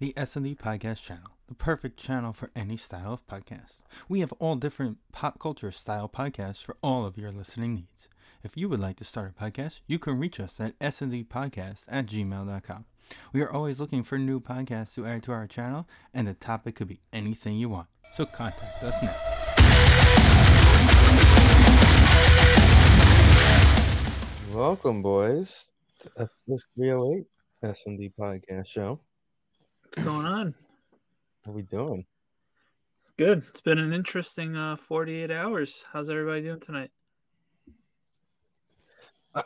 the S&D Podcast channel, the perfect channel for any style of podcast. We have all different pop culture style podcasts for all of your listening needs. If you would like to start a podcast, you can reach us at sndpodcast at gmail.com. We are always looking for new podcasts to add to our channel, and the topic could be anything you want. So contact us now. Welcome, boys, to episode 308 S&D Podcast Show. What's going on? How we doing? Good. It's been an interesting uh, 48 hours. How's everybody doing tonight?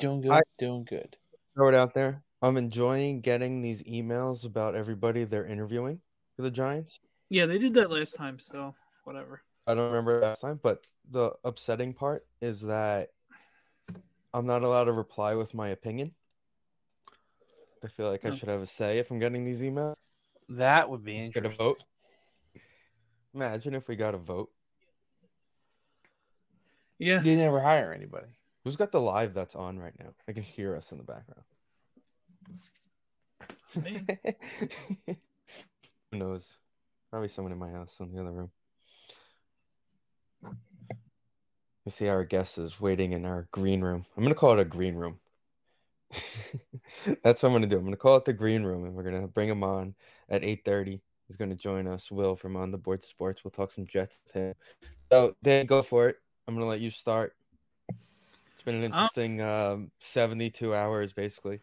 Doing good. I- doing good. Throw it out there. I'm enjoying getting these emails about everybody they're interviewing for the Giants. Yeah, they did that last time, so whatever. I don't remember last time, but the upsetting part is that I'm not allowed to reply with my opinion. I feel like I Oh. should have a say if I'm getting these emails. That would be Get a vote. Imagine if we got a vote. Yeah. You never hire anybody. Who's got the live that's on right now? I can hear us in the background. Me. Who knows? Probably someone in my house in the other room. You see our guest is waiting in our green room. I'm gonna call it a green room. That's what I'm gonna do. I'm gonna call it the green room, and we're gonna bring him on at 8:30. He's gonna join us. Will from On the Board Sports. We'll talk some Jets with him. So Dan, go for it. I'm gonna let you start. It's been an Um, interesting um, 72 hours, basically.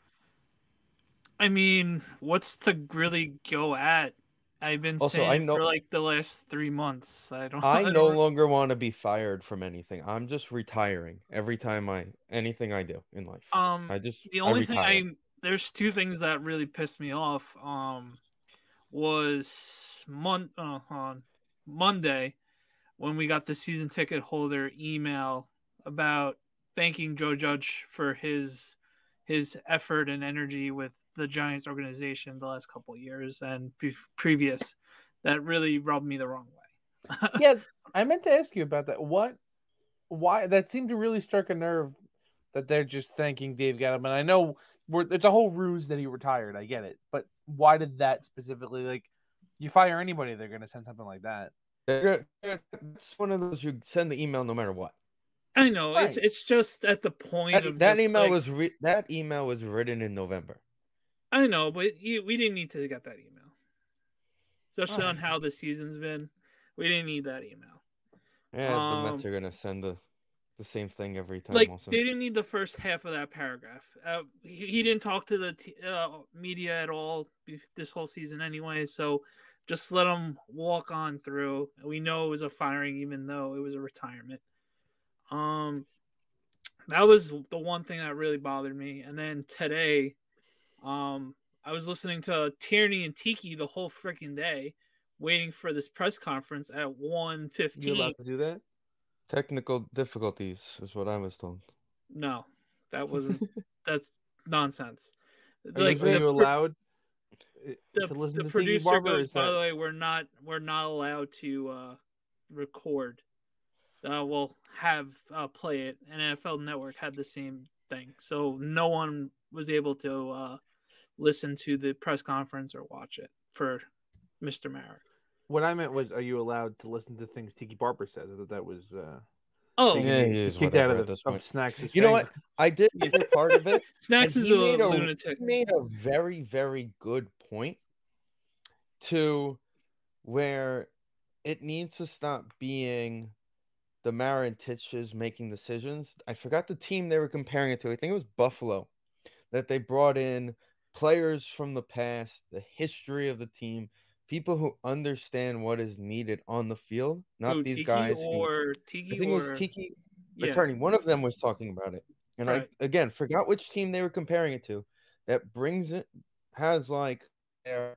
I mean, what's to really go at? I've been Also, saying I know- for like the last three months. I don't. I don't no longer want to be fired from anything. I'm just retiring every time I anything I do in life. Um, I just the I only thing. I there's two things that really pissed me off. Um, was mon uh, on Monday when we got the season ticket holder email about thanking Joe Judge for his his effort and energy with the Giants organization the last couple of years and pre- previous. That really rubbed me the wrong way. yeah, I meant to ask you about that. What? Why? That seemed to really strike a nerve that they're just thanking Dave Gettleman. I know we're, it's a whole ruse that he retired. I get it, but why did that specifically? Like, you fire anybody, they're gonna send something like that. They're- they're- It's one of those you send the email no matter what. I know it's Right. it's just at the point That, of that just, email like- was re- that email was written in November. I know, but you, we didn't need to get that email, especially on how the season's been. We didn't need that email. Yeah, the Mets Um, are gonna send the the same thing every time. like also. they didn't need the first half of that paragraph. Uh, he, he didn't talk to the t- uh, media at all be- this whole season anyway, so just let him walk on through. We know it was a firing, even though it was a retirement. Um, that was the one thing that really bothered me. And then today, um, I was listening to Tierney and Tiki the whole freaking day, waiting for this press conference at one You allowed to do that? Technical difficulties is what I was told. No, that wasn't. that's nonsense. Are Like you, are the, you allowed uh, the, to listen the to producer Barber? goes, by that- the way, we're not we're not allowed to uh, record. Uh, we'll have uh, play it, and NFL Network had the same thing, so no one was able to uh, listen to the press conference or watch it for Mr. Merrick. What I meant was, are you allowed to listen to things Tiki Barber says? I thought that was uh, Oh, Yeah, he is kicked out at of, this the, point. of Snacks. You know what? I did hear part of it. Snacks is a made a- lunatic. He made a very, very good point to where it needs to stop being the Marin Titches making decisions. I forgot the team they were comparing it to. I think it was Buffalo that they brought in players from the past, the history of the team, people who understand what is needed on the field, not Who, these Tiki guys. who- or I Tiki think it was Tiki yeah. attorney. One of them was talking about it, and Right. I again forgot which team they were comparing it to. That brings it has like their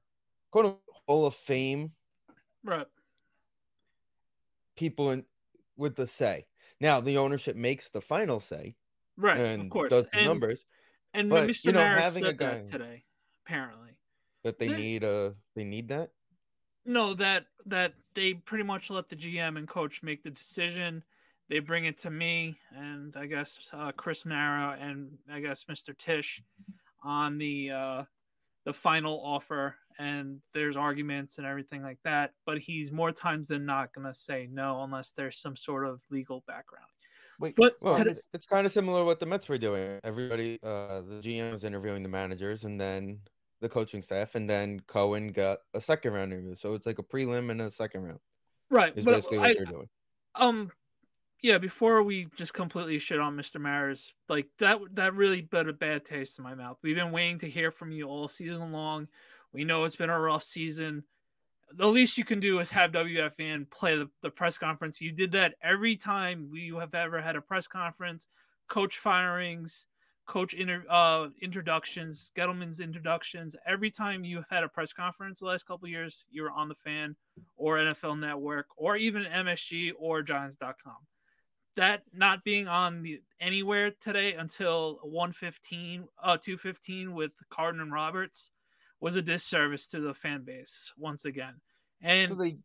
quote unquote Hall of Fame right. people in with the say. Now the ownership makes the final say Right, and of course. does the and, numbers and but, Mr. you know, Maris having a said that today, apparently. that they need a they need that. No, that that they pretty much let the GM and coach make the decision. They bring it to me and I guess uh, Chris Mara and I guess Mr. Tisch on the uh, the final offer, and there's arguments and everything like that. But he's more times than not going to say no unless there's some sort of legal background. Wait, But Well, today- it's, it's kind of similar to what the Mets were doing. Everybody, uh, the GM was interviewing the managers and then the coaching staff, and then Cohen got a second round interview. So it's like a prelim and a second round. right, Is but basically what I, they're doing. um yeah before we just completely shit on mr maris like that that really put a bad taste in my mouth we've been waiting to hear from you all season long we know it's been a rough season the least you can do is have WFAN play the, the press conference you did that every time we have ever had a press conference coach firings coach inter, uh, introductions gettleman's introductions every time you had a press conference the last couple years you were on the fan or NFL Network or even MSG or Giants.com. That not being on the, anywhere today until 115, uh, 215 with Carton and Roberts was a disservice to the fan base once again. And so they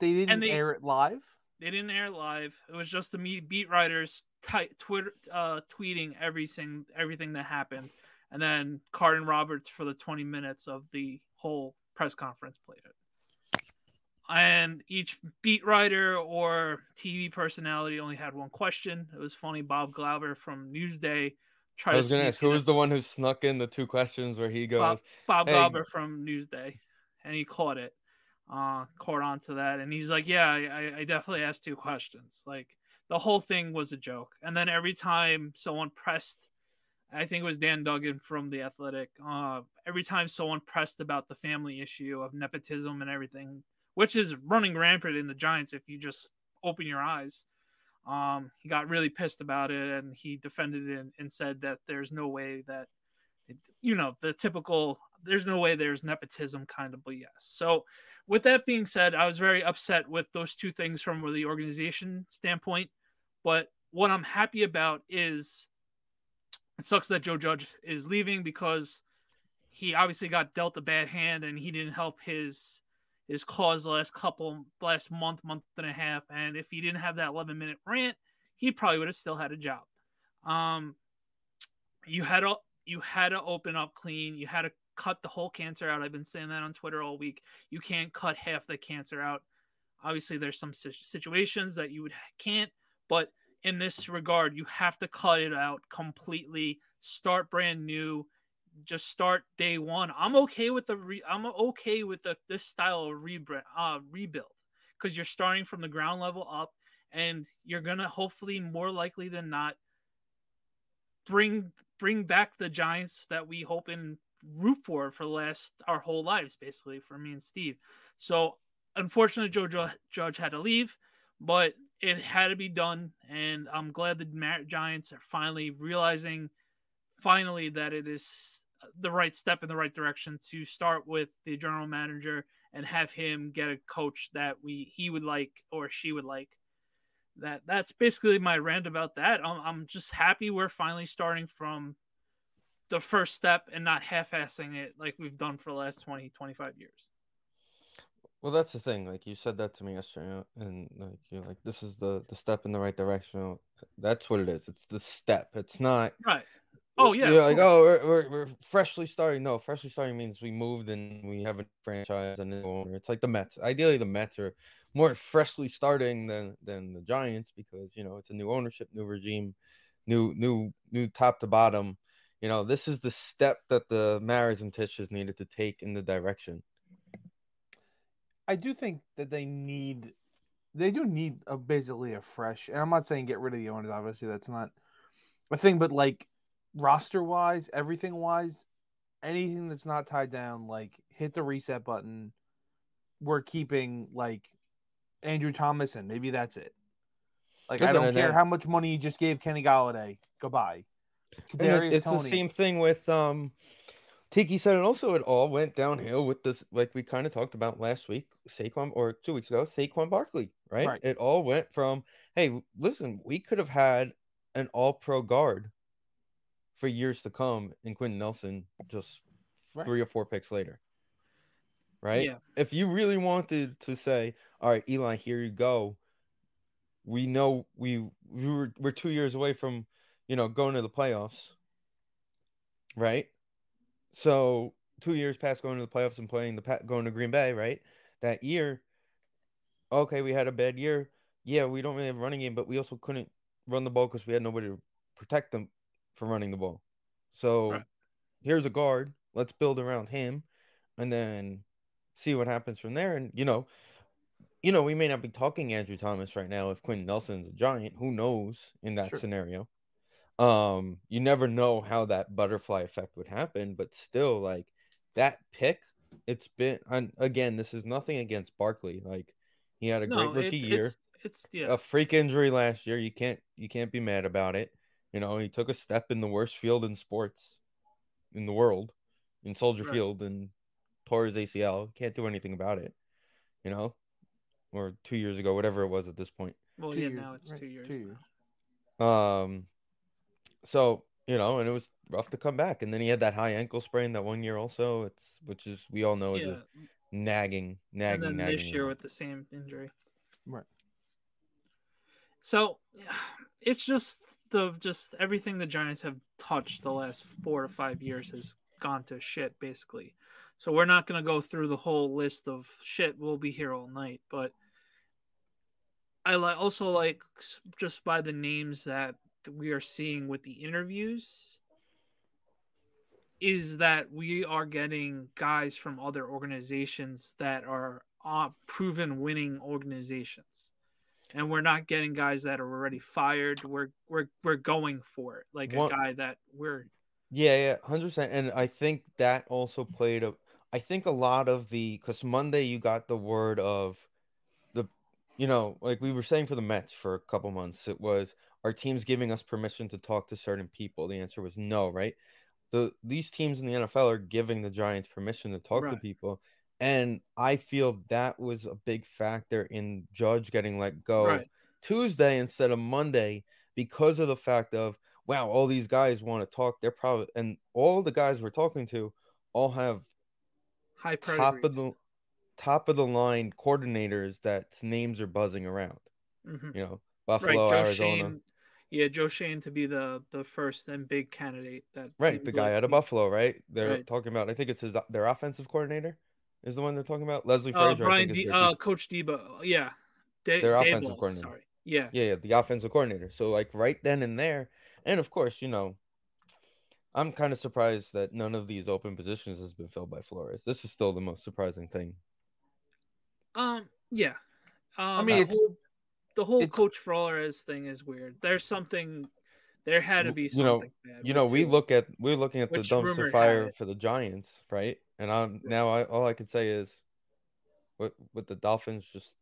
they didn't they- air it live. they didn't air it live. It was just the beat writers ty- Twitter uh, tweeting everything everything that happened, and then Carton Roberts for the 20 minutes of the whole press conference played it. And each beat writer or TV personality only had one question. It was funny. Bob Glauber from Newsday tried I was to gonna ask who was the one who snuck in the two questions where he goes, Bob Hey. Glauber from Newsday, and he caught it, uh, caught on to that, and he's like, "Yeah, I, I definitely asked two questions. Like the whole thing was a joke." And then every time someone pressed, I think it was Dan Duggan from the Athletic. Uh, every time someone pressed about the family issue of nepotism and everything, which is running rampant in the Giants if you just open your eyes. Um, he got really pissed about it, and he defended it and, and said that there's no way that it, you know the typical there's no way there's nepotism kind of BS. So with that being said, I was very upset with those two things from the organization standpoint. But what I'm happy about is it sucks that Joe Judge is leaving because he obviously got dealt a bad hand and he didn't help his his cause the last couple last month, month and a half. And if he didn't have that 11 minute rant, he probably would have still had a job. Um, you had to you had to open up clean. You had to cut the whole cancer out. I've been saying that on Twitter all week. You can't cut half the cancer out. Obviously, there's some situations that you would can't, but in this regard, you have to cut it out completely. Start brand new. Just start day one. I'm okay with the re- I'm okay with the this style of rebrand uh, rebuild because you're starting from the ground level up, and you're gonna hopefully more likely than not bring bring back the Giants that we hope and root for for the last our whole lives, basically for me and Steve. So unfortunately, Joe Ju- Judge had to leave, but it had to be done, and I'm glad the Giants are finally realizing, finally that it is the right step in the right direction to start with the general manager and have him get a coach that we he would like or she would like that that's basically my rant about that. I'm, I'm just happy we're finally starting from the first step and not half-assing it like we've done for the last 20 25 years. Well, that's the thing. Like you said that to me yesterday, and like you're like, this is the the step in the right direction. That's what it is. It's the step. It's not. Right. Oh yeah. You're like, oh, we're, we're we're freshly starting. No, freshly starting means we moved and we have a franchise and a new owner. It's like the Mets. Ideally, the Mets are more freshly starting than than the Giants because you know it's a new ownership, new regime, new new new top to bottom. You know, this is the step that the Maras and Tisches needed to take in the direction. I do think that they need, they do need a basically a fresh. And I'm not saying get rid of the owners. Obviously, that's not a thing. But like roster wise, everything wise, anything that's not tied down, like hit the reset button. We're keeping like Andrew Thomas, and maybe that's it. Like I don't care then- how much money you just gave Kenny Golladay. Goodbye. And it- it's Toney. the same thing with um Tiki said it also it all went downhill with this like we kind of talked about last week, Saquon or two weeks ago, Saquon Barkley, right? Right. It all went from hey, listen, we could have had an all pro guard for years to come in Quenton Nelson just Right. three or four picks later. Right? Yeah. If you really wanted to say, all right, Eli, here you go. We know we we were we're two years away from you know going to the playoffs right so two years past going to the playoffs and playing the going to Green Bay, right? That year, okay, we had a bad year. Yeah, we don't really have a running game, but we also couldn't run the ball because we had nobody to protect them from running the ball. So right. here's a guard. Let's build around him, and then see what happens from there. And you know, you know, we may not be talking Andrew Thomas right now if Quenton Nelson's a giant. Who knows in that sure. scenario? Um, you never know how that butterfly effect would happen, but still, like that pick, it's been and again, this is nothing against Barkley. Like he had a no, great rookie it's, year. It's, it's yeah. a freak injury last year. You can't you can't be mad about it. You know, he took a step in the worst field in sports in the world, in Soldier right. Field, and tore his ACL. Can't do anything about it. You know, or two years ago, whatever it was at this point. Well, two yeah, years, now it's right, two years. Two years. Um, so you know, and it was rough to come back, and then he had that high ankle sprain that one year also. It's which is we all know is yeah. a nagging, nagging, and then nagging. This year with the same injury, right? So it's just the just everything the Giants have touched the last four to five years has gone to shit basically. So we're not going to go through the whole list of shit. We'll be here all night, but I like also like just by the names that we are seeing with the interviews is that we are getting guys from other organizations that are uh, proven winning organizations and we're not getting guys that are already fired we're we're we're going for it like a guy that we're yeah yeah 100% and i think that also played a i think a lot of the because monday you got the word of the you know like we were saying for the mets for a couple months it was our teams giving us permission to talk to certain people? The answer was no, right? The these teams in the NFL are giving the Giants permission to talk right. to people. And I feel that was a big factor in Judge getting let go right. Tuesday instead of Monday because of the fact of wow, all these guys want to talk. They're probably and all the guys we're talking to all have high top of the top of the line coordinators that names are buzzing around. Mm-hmm. You know, Buffalo, right, Arizona. Schoen, yeah, Joe Schoen to be the the first and big candidate. That right, the guy like out of Buffalo, right? They're right. talking about. I think it's his their offensive coordinator is the one they're talking about. Leslie uh, Frazier, Brian, D, uh, Coach Daboll, yeah, De- their Daboll, offensive coordinator. Sorry, yeah, yeah, yeah, the offensive coordinator. So like right then and there, and of course, you know, I'm kind of surprised that none of these open positions has been filled by Flores. This is still the most surprising thing. Um, yeah, um, I mean, whole, the whole Coach Flores thing is weird. There's something. There had to be something. You know, you know, we look at we're looking at the dumpster fire for the Giants, right? And I'm now I all I can say is, what with the Dolphins just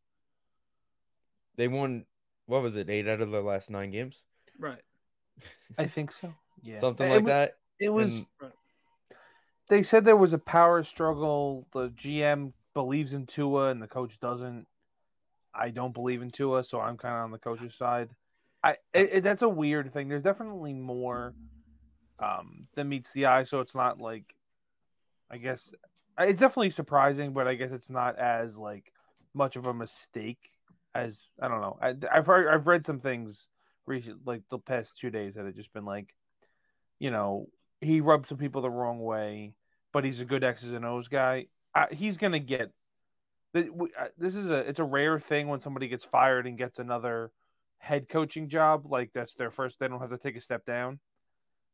they won. What was it? Eight out of the last nine games. Right. I think so. Yeah. Something it like was, that. It was. And, they said there was a power struggle. The GM believes in Tua and the coach doesn't. I don't believe in Tua, so I'm kind of on the coach's side. I it, it, that's a weird thing. There's definitely more um, than meets the eye, so it's not like I guess it's definitely surprising, but I guess it's not as like much of a mistake as I don't know. I, have heard, I've read some things recent, like the past two days, that have just been like, you know, he rubbed some people the wrong way, but he's a good X's and O's guy. I, he's gonna get uh, this is a it's a rare thing when somebody gets fired and gets another head coaching job like that's their first they don't have to take a step down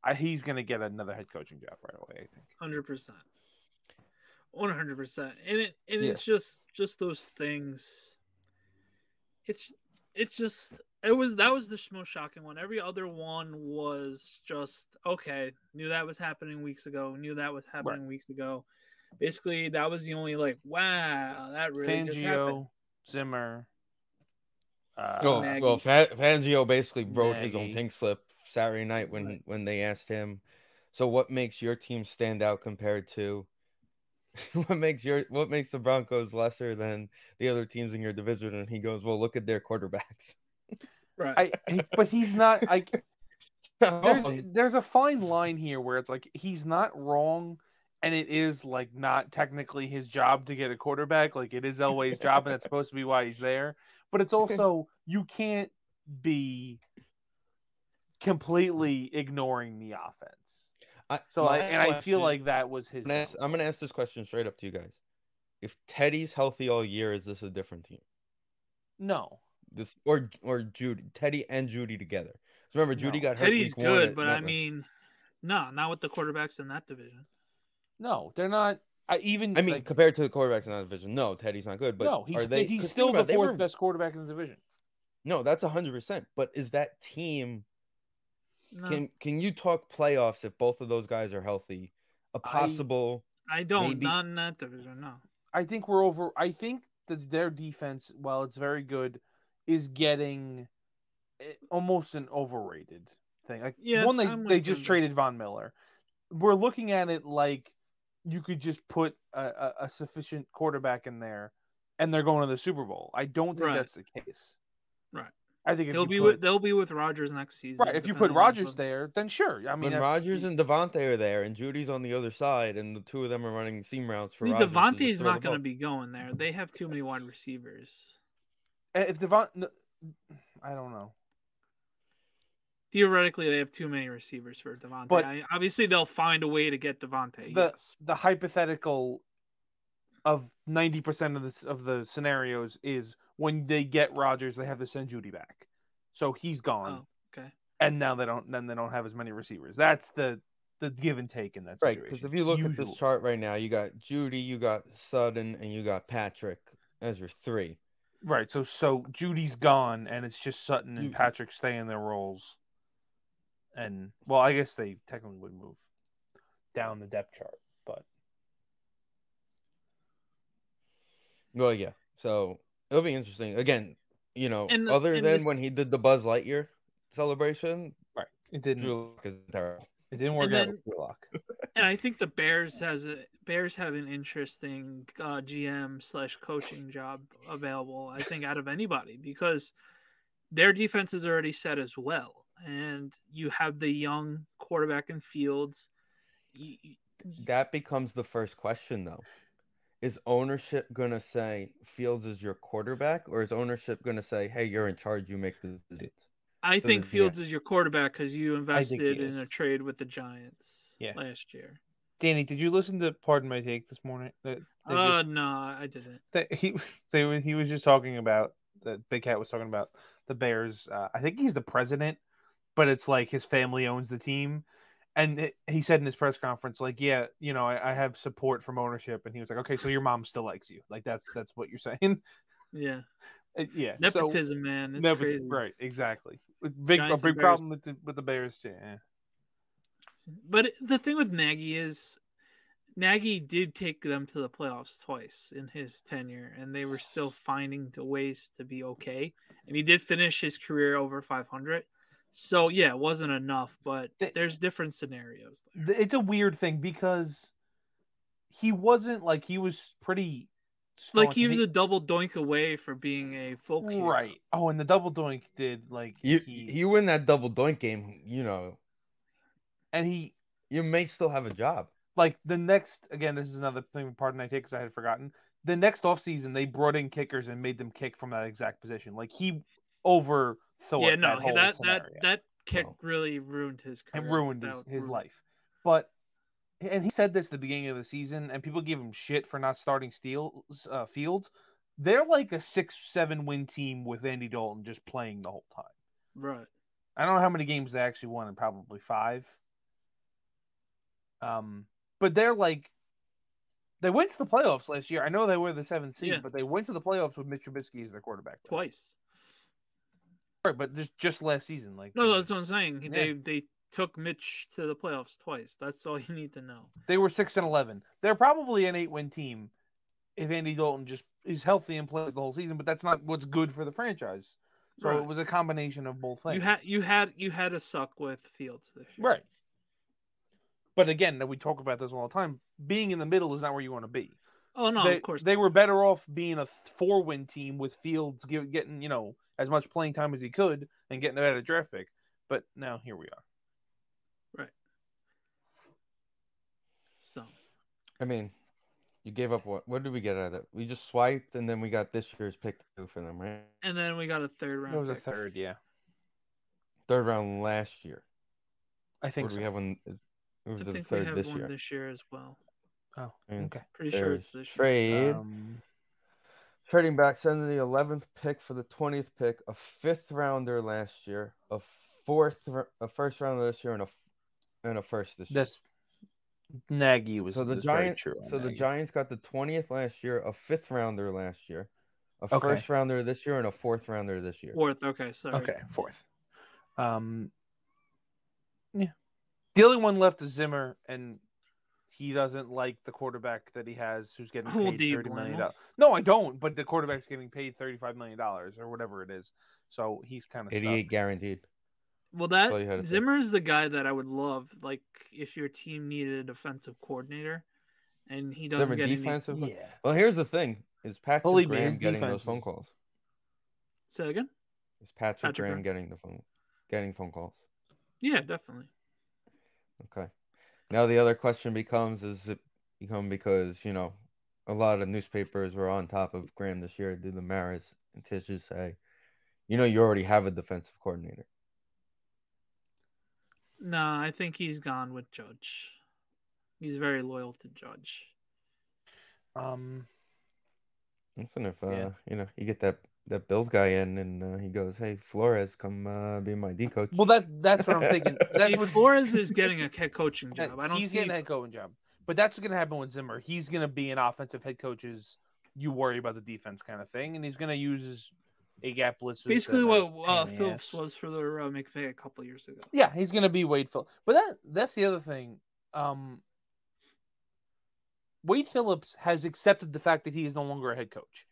I, he's going to get another head coaching job right away i think 100% 100% and it and yeah. it's just just those things it's it's just it was that was the most shocking one every other one was just okay knew that was happening weeks ago knew that was happening right. weeks ago basically that was the only like wow that really Fangio, just happened. Zimmer. Uh, oh, well, Fangio basically wrote his own pink slip Saturday night when right. when they asked him, "So what makes your team stand out compared to what makes your what makes the Broncos lesser than the other teams in your division?" And he goes, "Well, look at their quarterbacks." Right. I, but he's not like there's, there's a fine line here where it's like he's not wrong and it is like not technically his job to get a quarterback. Like it is Elway's job, and that's supposed to be why he's there. But it's also you can't be completely ignoring the offense. I, So I my and I feel like that was his. I'm gonna, ask. I'm gonna ask this question straight up to you guys. If Teddy's healthy all year, is this a different team? No, This or or Jeudy, Teddy and Jeudy together. 'Cause remember, Jeudy No. got hurt. Teddy's week good, at but I mean, no, not with the quarterbacks in that division. no, they're not. I even. I mean, like, compared to the quarterbacks in that division, no, Teddy's not good. But no, he's are they? he's 'cause still the about it, they fourth were- best quarterback in the division. No, that's hundred percent. But is that team? No, Can can you talk playoffs if both of those guys are healthy? A possible. I don't. maybe- Not in that division. No. I think we're over. I think that their defense, while it's very good, is getting almost an overrated thing. Like Yeah, one, they I'm they just you. traded Von Miller. We're looking at it like you could just put a, a, a sufficient quarterback in there, and they're going to the Super Bowl. I don't think Right. that's the case. Right. I think if He'll be put, with. They'll be with Rodgers next season. right. If you put Rodgers who- there, then sure. I mean, when Rodgers and Davante are there, and Jeudy's on the other side, and the two of them are running seam routes for See, Rodgers to Davante's not going to be going there. They have too many wide receivers. if Devon, no, I don't know. Theoretically, they have too many receivers for Davante. But- I, obviously, they'll find a way to get Davante. the yes. the hypothetical of ninety percent of the of the scenarios is when they get Rodgers, they have to send Jeudy back, so he's gone, Oh, okay. and now they don't. Then they don't have as many receivers. That's the the give and take in that Right, situation. because if you look at Usually. this chart right now, you got Jeudy, you got Sutton, and you got Patrick as your three. right? So so Jeudy's gone, and it's just Sutton and You- Patrick stay in their roles. And well, I guess they technically would move down the depth chart, but Well, yeah. So it'll be interesting. Again, you know, the- other than this- when he did the Buzz Lightyear celebration, right, it didn't Drew Lock is terrible. it didn't work And out then- And I think the Bears has a Bears have an interesting uh, GM slash coaching job available. I think out of anybody because their defense is already set as well, and you have the young quarterback in Fields. Y- y- That becomes the first question, though. Is ownership gonna say Fields is your quarterback, or is ownership gonna say, "Hey, you're in charge. You make the decisions"? I think yeah. Fields is your quarterback because you invested in is. a trade with the Giants Yeah. last year. Danny, did you listen to Pardon My Take this morning? That they Uh, just- no, I didn't. that he they were- he was just talking about that Big Cat was talking about the Bears. Uh, I think he's the president, but it's like his family owns the team. And it, he said in his press conference, like, yeah, you know, I, I have support from ownership, and he was like, okay, so your mom still likes you, like that's that's what you're saying, Yeah, Uh, yeah. nepotism, man. So, It's nepot- crazy. right? Exactly. Big Giants big problem with the with the Bears too. Yeah. But the thing with Nagy is Nagy did take them to the playoffs twice in his tenure, and they were still finding the ways to be okay. And he did finish his career over 500. So yeah, it wasn't enough, but Th- there's different scenarios there. It's a weird thing because he wasn't like he was pretty. Like he was a double doink away for being a folk hero. right. Oh, and the double doink did like You he, you win that double doink game, you know, and he you may still have a job. like the next again. This is another thing. Pardon I take because I had forgotten. The next offseason, they brought in kickers and made them kick from that exact position. Like he overthought yeah, no, that that that that kick No. really ruined his career. it ruined his, his brutal. life. But and he said this at the beginning of the season, and people give him shit for not starting Steele uh, Fields. They're like a six, seven win team with Andy Dalton just playing the whole time. Right. I don't know how many games they actually won, and probably five. Um, but they're like, they went to the playoffs last year. I know they were the seventh seed, Yeah. but they went to the playoffs with Mitch Trubisky as their quarterback Twice. But just just last season, like No, that's what I'm saying. Yeah. They they took Mitch to the playoffs twice. That's all you need to know. they were six and eleven. They're probably an eight win team if Andy Dalton just is healthy and plays the whole season. But that's not what's good for the franchise. So Right. it was a combination of both things. You had you had you had to suck with Fields this year. right. But again, that we talk about this all the time. Being in the middle is not where you want to be. Oh no, they, of course they were better off being a four win team with Fields give, getting you know as much playing time as he could and getting a better draft pick. But now here we are. Right. So I mean, you gave up what? What did we get out of it? We just swiped, and then we got this year's pick too for them, right? and then we got a third round. It was a third, yeah. Third round last year. I think do so. we have one? Is, Move I to the think we third have this one year. this year as well. Oh, And okay. Pretty sure it's there's this trade. Um, Trading back, sending the 11th pick for the 20th pick, a fifth rounder last year, a fourth, a first rounder this year, and a f- and a first this year. this Nagy was So the was Giants, true on so the Giants got the 20th last year, a fifth rounder last year, a Okay. first rounder this year, and a fourth rounder this year. Fourth. Okay, sorry. Okay, fourth. Um, yeah. The only one left is Zimmer, and he doesn't like the quarterback that he has, who's getting Well, paid do you thirty blame million him? dollars. No, I don't. But the quarterback's getting paid thirty-five million dollars or whatever it is, so he's kind of 88 guaranteed. Well, all you had that to say. Zimmer is the guy that I would love. Like, if your team needed a defensive coordinator, and he doesn't Zimmer get any. defensive. Yeah. Well, here's the thing: is Patrick Believe Graham his getting those phone calls? Say again. Is Patrick, Patrick Graham Graham. getting the phone, getting phone calls? Yeah, definitely. Okay. Now the other question becomes: Is it become because you know a lot of newspapers were on top of Graham this year? Did the Maras and Tisches say, you know, you already have a defensive coordinator? No, I think he's gone with Judge. He's very loyal to Judge. Um, Listen, if uh, Yeah. you know, you get that that Bills guy in, and uh, he goes, "Hey, Flores, come uh, be my D coach." well, that that's what I'm thinking. That's See, what Flores is getting a head coaching that- job. I don't think he's see. getting a head coaching job, but that's gonna happen with Zimmer. He's gonna be an offensive head coach's. You worry about the defense kind of thing, and he's gonna use his a gap blitzes. basically and, what uh, Phillips was for the uh, McVay a couple years ago. Yeah, he's gonna be Wade Phillips. But that that's the other thing. Um Wade Phillips has accepted the fact that he is no longer a head coach.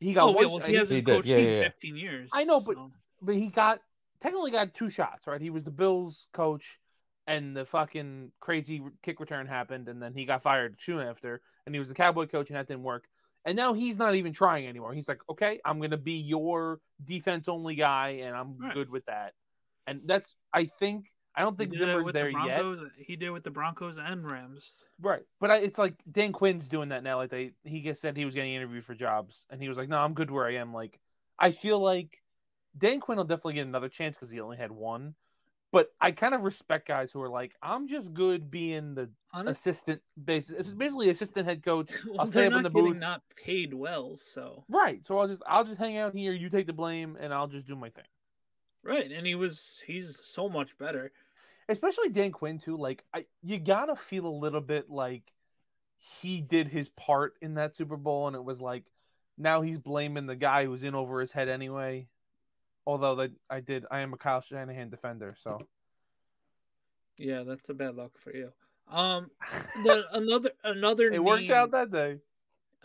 He got Oh, one yeah, well, uh, he he- hasn't He coached yeah, in yeah, yeah. 15 years. I know, but- so- but he got technically got two shots, right? He was the Bills coach and the fucking crazy kick return happened and then he got fired soon after and he was the Cowboy coach and that didn't work. And now he's not even trying anymore. He's like, "Okay, I'm going to be your defense only guy and I'm Right. good with that." And that's I think I don't think Zimmer's there the yet. Broncos. He did with the Broncos and Rams. Right, but I, it's like Dan Quinn's doing that now. Like they, he just said he was getting interviewed for jobs, and he was like, "No, I'm good where I am." Like, I feel like Dan Quinn will definitely get another chance because he only had one. But I kind of respect guys who are like, "I'm just good being the Honestly, assistant, it's basically assistant head coach." well, I'll stay up in the booth. not paid well, so Right, so I'll just, I'll just hang out here. You take the blame, and I'll just do my thing. right. And he was he's so much better. Especially Dan Quinn too. Like, I you gotta feel a little bit like he did his part in that Super Bowl, and it was like now he's blaming the guy who's in over his head anyway. Although that I did, I am a Kyle Shanahan defender, so Yeah, that's a bad luck for you. Um, the another another name it worked out that day.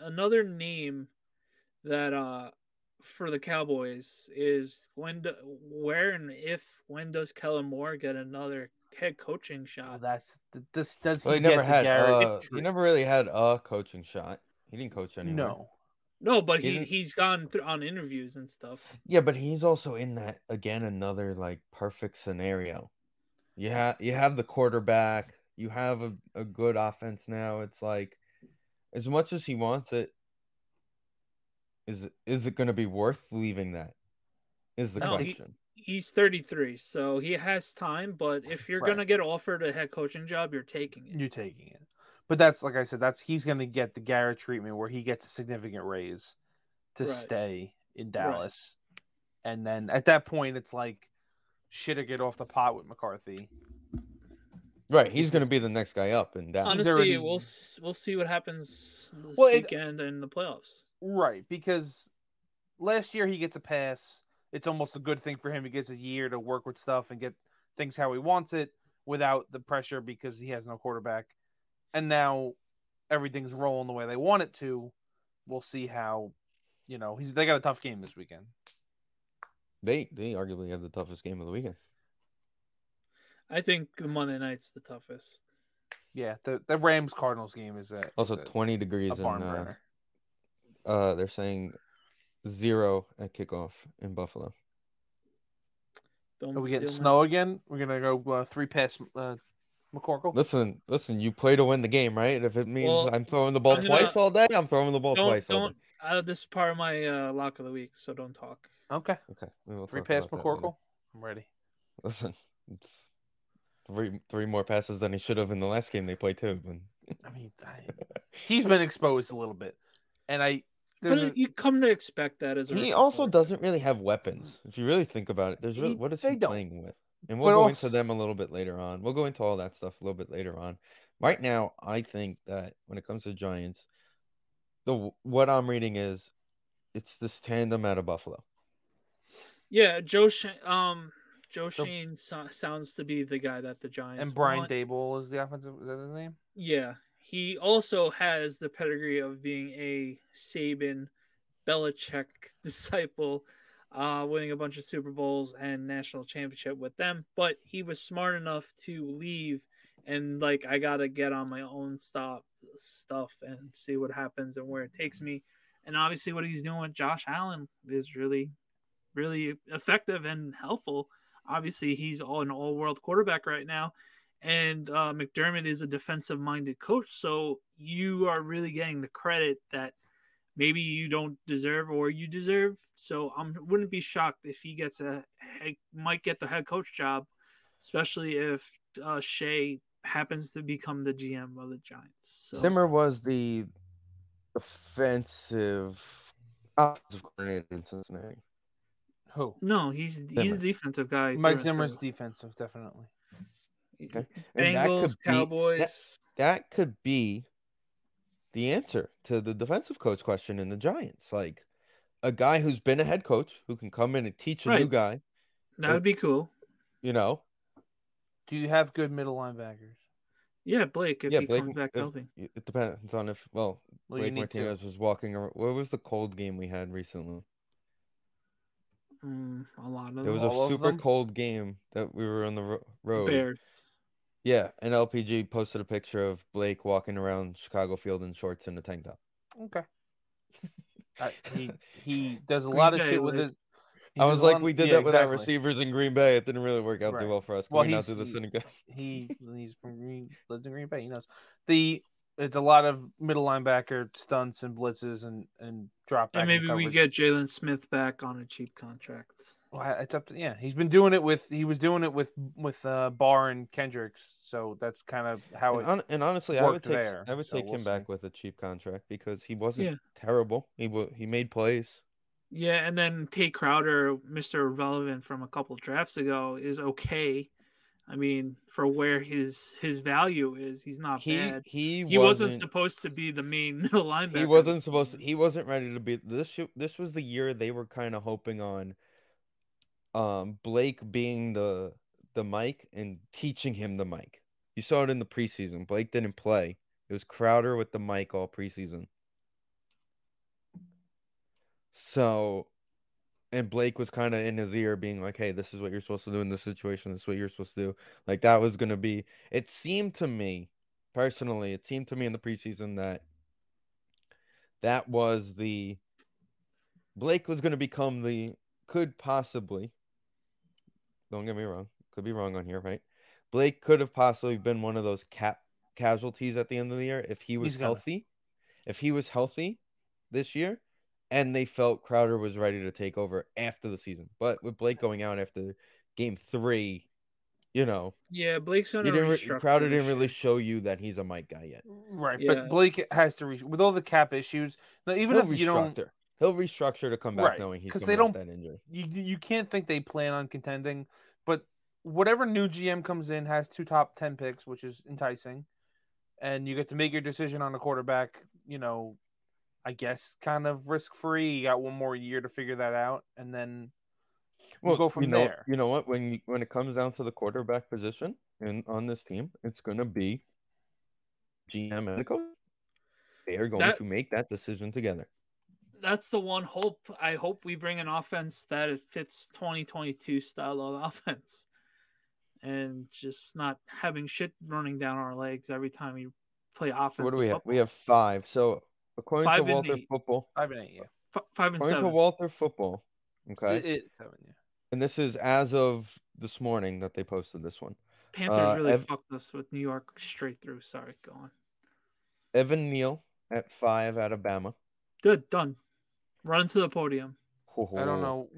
another name that uh for the Cowboys is when do, where and if when does Kellen Moore get another head coaching Oh, shot? that's this does Well, he he never the had. Uh, he never really had a coaching shot. He didn't coach anywhere. no. No, but he, he he's gone through on interviews and stuff. Yeah, but he's also in that again another like perfect scenario. You have you have the quarterback, you have a, a good offense now. It's like as much as he wants it, is it is it gonna be worth leaving that? Is the No, he- question. He's 33, so he has time. But if you're Right. gonna get offered a head coaching job, you're taking it. You're taking it. But that's like I said, that's he's gonna get the Garrett treatment where he gets a significant raise to Right. stay in Dallas. And then at that point it's like shit I get off the pot with McCarthy. Right, he's gonna be the next guy up and Dallas. Honestly, already- we'll we'll see what happens this Well, it- weekend in the playoffs. Right, because last year he gets a pass. It's almost a good thing for him. He gets a year to work with stuff and get things how he wants it without the pressure because he has no quarterback. And now everything's rolling the way they want it to. We'll see how, you know, he's they got a tough game this weekend. They they arguably have the toughest game of the weekend. I think Monday night's the toughest. Yeah, the the Rams Cardinals game is a Also is a, twenty degrees and barn uh, burner. Uh they're saying zero at kickoff in Buffalo. Don't Are we getting steal my- snow again? We're gonna go uh, three pass uh, McCorkle. Listen, listen, you play to win the game, right? If it means Well, I'm throwing the ball gonna- twice all day, I'm throwing the ball Don't twice don't. Uh, this is part of my uh, lock of the week, so don't talk. Okay. Okay. we will three talk pass about that later. McCorkle. I'm ready. Listen, it's three three more passes than he should have in the last game they played too. But I mean, I, he's been exposed a little bit, and I. there's a- But you come to expect that as a he also quarterback. doesn't really have weapons. If you really think about it, there's really, He- what is he don't. playing with? And we'll But go also- into them a little bit later on. We'll go into all that stuff a little bit later on. Right now, I think that when it comes to Giants, the what I'm reading is it's this tandem out of Buffalo. Yeah, Joe. Sh- um, Joe So- Shane so- sounds to be the guy that the Giants and Brian want. Daboll is the offensive. Is that his name? Yeah, he also has the pedigree of being a Saban, Belichick disciple, uh, winning a bunch of Super Bowls and national championship with them. But he was smart enough to leave and like I gotta get on my own stop stuff and see what happens and where it takes me. And obviously, what he's doing with Josh Allen is really, really effective and helpful. Obviously, he's all an all-world quarterback right now and uh, McDermott is a defensive minded coach. So you are really getting the credit that maybe you don't deserve or you deserve. So I wouldn't be shocked if he gets a he might get the head coach job, especially if uh, Shea happens to become the GM of the Giants. So Zimmer was the offensive offensive coordinator in Cincinnati. Who? no, he's he's a defensive guy. Mike through and Zimmer's through. defensive, definitely. Okay. And that Bengals, be- Cowboys. that- that could be the answer to the defensive coach question in the Giants. Like a guy who's been a head coach who can come in and teach a new guy, that would be cool. you know. Do you have good middle linebackers? Yeah, Blake if yeah, he Blake. comes back if- healthy. It depends on if well, Well, Blake need Martinez was walking around. What was the cold game we had recently? Mm, a lot of It them. was a of super cold game that we were on the ro- road. Bears. Yeah, and LPG posted a picture of Blake walking around Chicago Field in shorts and a tank top. Okay. Uh, he he does a Green lot of Bay shit with life. his. I was like, lot- we did yeah, that with our receivers in Green Bay. It didn't really work out Right. too well for us. Can Well, we not he's- do this he- in again? He he's from Green, lives in Green Bay. He knows the. It's a lot of middle linebacker stunts and blitzes and and drop back. And maybe we get Jaylon Smith back on a cheap contract. Well, it's up to yeah. He's been doing it with he was doing it with with uh, Barr and Kendricks, so that's kind of how And, it. hon- and honestly, I would take there, I would so take we'll him back with a cheap contract because he wasn't Yeah. terrible. He wa he made plays. Yeah, and then Tae Crowder, Mr. Relevant from a couple drafts ago, is okay. I mean, for where his his value is, he's not He bad. he He wasn't, wasn't supposed to be the main middle linebacker. he wasn't supposed to, he wasn't ready to be this this was the year they were kind of hoping on um Blake being the the mic and teaching him the mic. You saw it in the preseason. Blake didn't play. It was Crowder with the mic all preseason. So and Blake was kind of in his ear being like, "Hey, this is what you're supposed to do in this situation. This is what you're supposed to do." Like that was going to be it seemed to me personally, it seemed to me in the preseason that that was the Blake was going to become the could possibly don't get me wrong, could be wrong on here, right? Blake could have possibly been one of those cap casualties at the end of the year if he was gonna. healthy. If he was healthy this year and they felt Crowder was ready to take over after the season. But with Blake going out after game 3, you know, Yeah, Blake's on he a didn't re- Crowder didn't really show you that he's a Mike guy yet. Right, Yeah. but Blake has to re- with all the cap issues. Now, even He'll if you don't. He'll restructure to come back Right, knowing he's 'cause coming they don't- that injury. you you can't think they plan on contending. But whatever new GM comes in has two top ten picks, which is enticing, and you get to make your decision on a quarterback. You know, I guess kind of risk free. You got one more year to figure that out, and then we'll go from you know, there. You know what? When you, when it comes down to the quarterback position in on this team, it's going to be GM and the coach. They are going That- to make that decision together. That's the one hope. I hope we bring an offense that it fits 2022 style of offense, and just not having shit running down our legs every time we play offense. What do we have? We have five. So according Five to Walter eight. Football, Five and eight, yeah. F- five and according seven. to Walter Football, okay, It- it- seven, yeah. and this is as of this morning that they posted this one. Panthers uh, really Ev- fucked us with New York straight through. Sorry, go on. Evan Neal at five out of Bama. Good, done. Run to the podium. I don't know.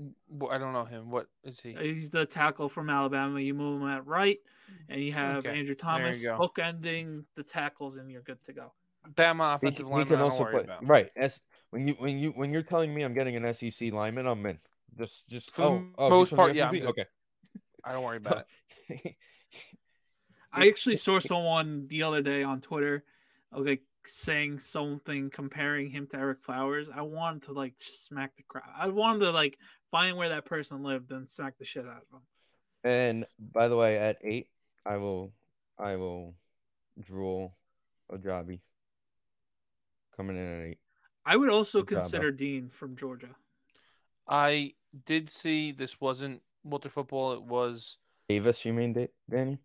I don't know him. What is he? He's the tackle from Alabama. You move him at right, and you have Okay, Andrew Thomas go. bookending the tackles, and you're good to go. Bama He, offensive he lineman. can I don't also worry play about. right. As when you when you when you're telling me I'm getting an SEC lineman, I'm in. Just just For oh, oh most part, yeah, I'm Okay. I don't worry about it. I actually saw someone the other day on Twitter, like saying something comparing him to Ereck Flowers. I wanted to like smack the crowd. I wanted to like find where that person lived and smack the shit out of him. And by the way, at eight, I will I will drool Ojabo. Coming in at eight. I would also Good consider Dean from Georgia. I did see this wasn't Walter football. It was Davis, you mean Da- Danny?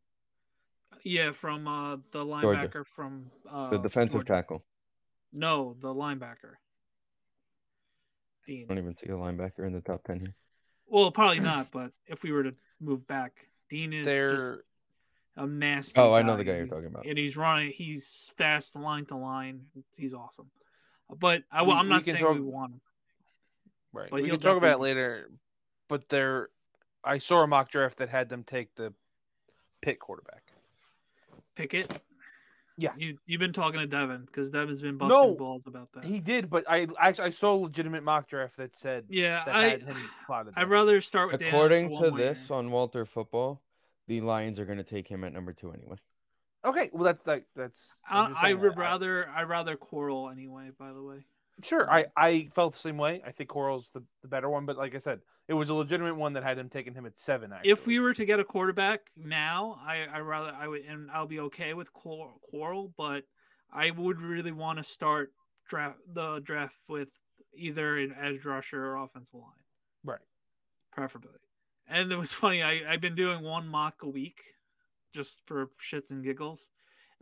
Yeah, from uh, the Georgia. linebacker from uh, The defensive Georgia. tackle. No, the linebacker. Dean. I don't even see a linebacker in the top ten here. Well, probably not, but if we were to move back, Dean is just a nasty. Oh, I know the guy you're talking about. And he's running. He's fast line to line. He's awesome. But I, We- am we not can saying talk- we want him. right. but we can talk about it later. But their I saw a mock draft that had them take the Pitt quarterback. Pickett. Yeah. You you've been talking to Devin because Devin's been busting No, balls about that. He did, but I actually I saw a legitimate mock draft that said yeah, that I, had him I'd rather start with According for to this on Walter Football, the Lions are going to take him at number two anyway. Okay, well that's like that's. I'm I, I'd that. rather I rather Corral anyway. By the way, Sure, I, I felt the same way. I think Corral's the, the better one, but like I said, it was a legitimate one that had him taking him at seven. Actually, if we were to get a quarterback now, I I rather I would and I'll be okay with Cor- Corral, but I would really want to start draft the draft with either an edge rusher or offensive line, right, preferably. And it was funny. I I've been doing one mock a week, just for shits and giggles.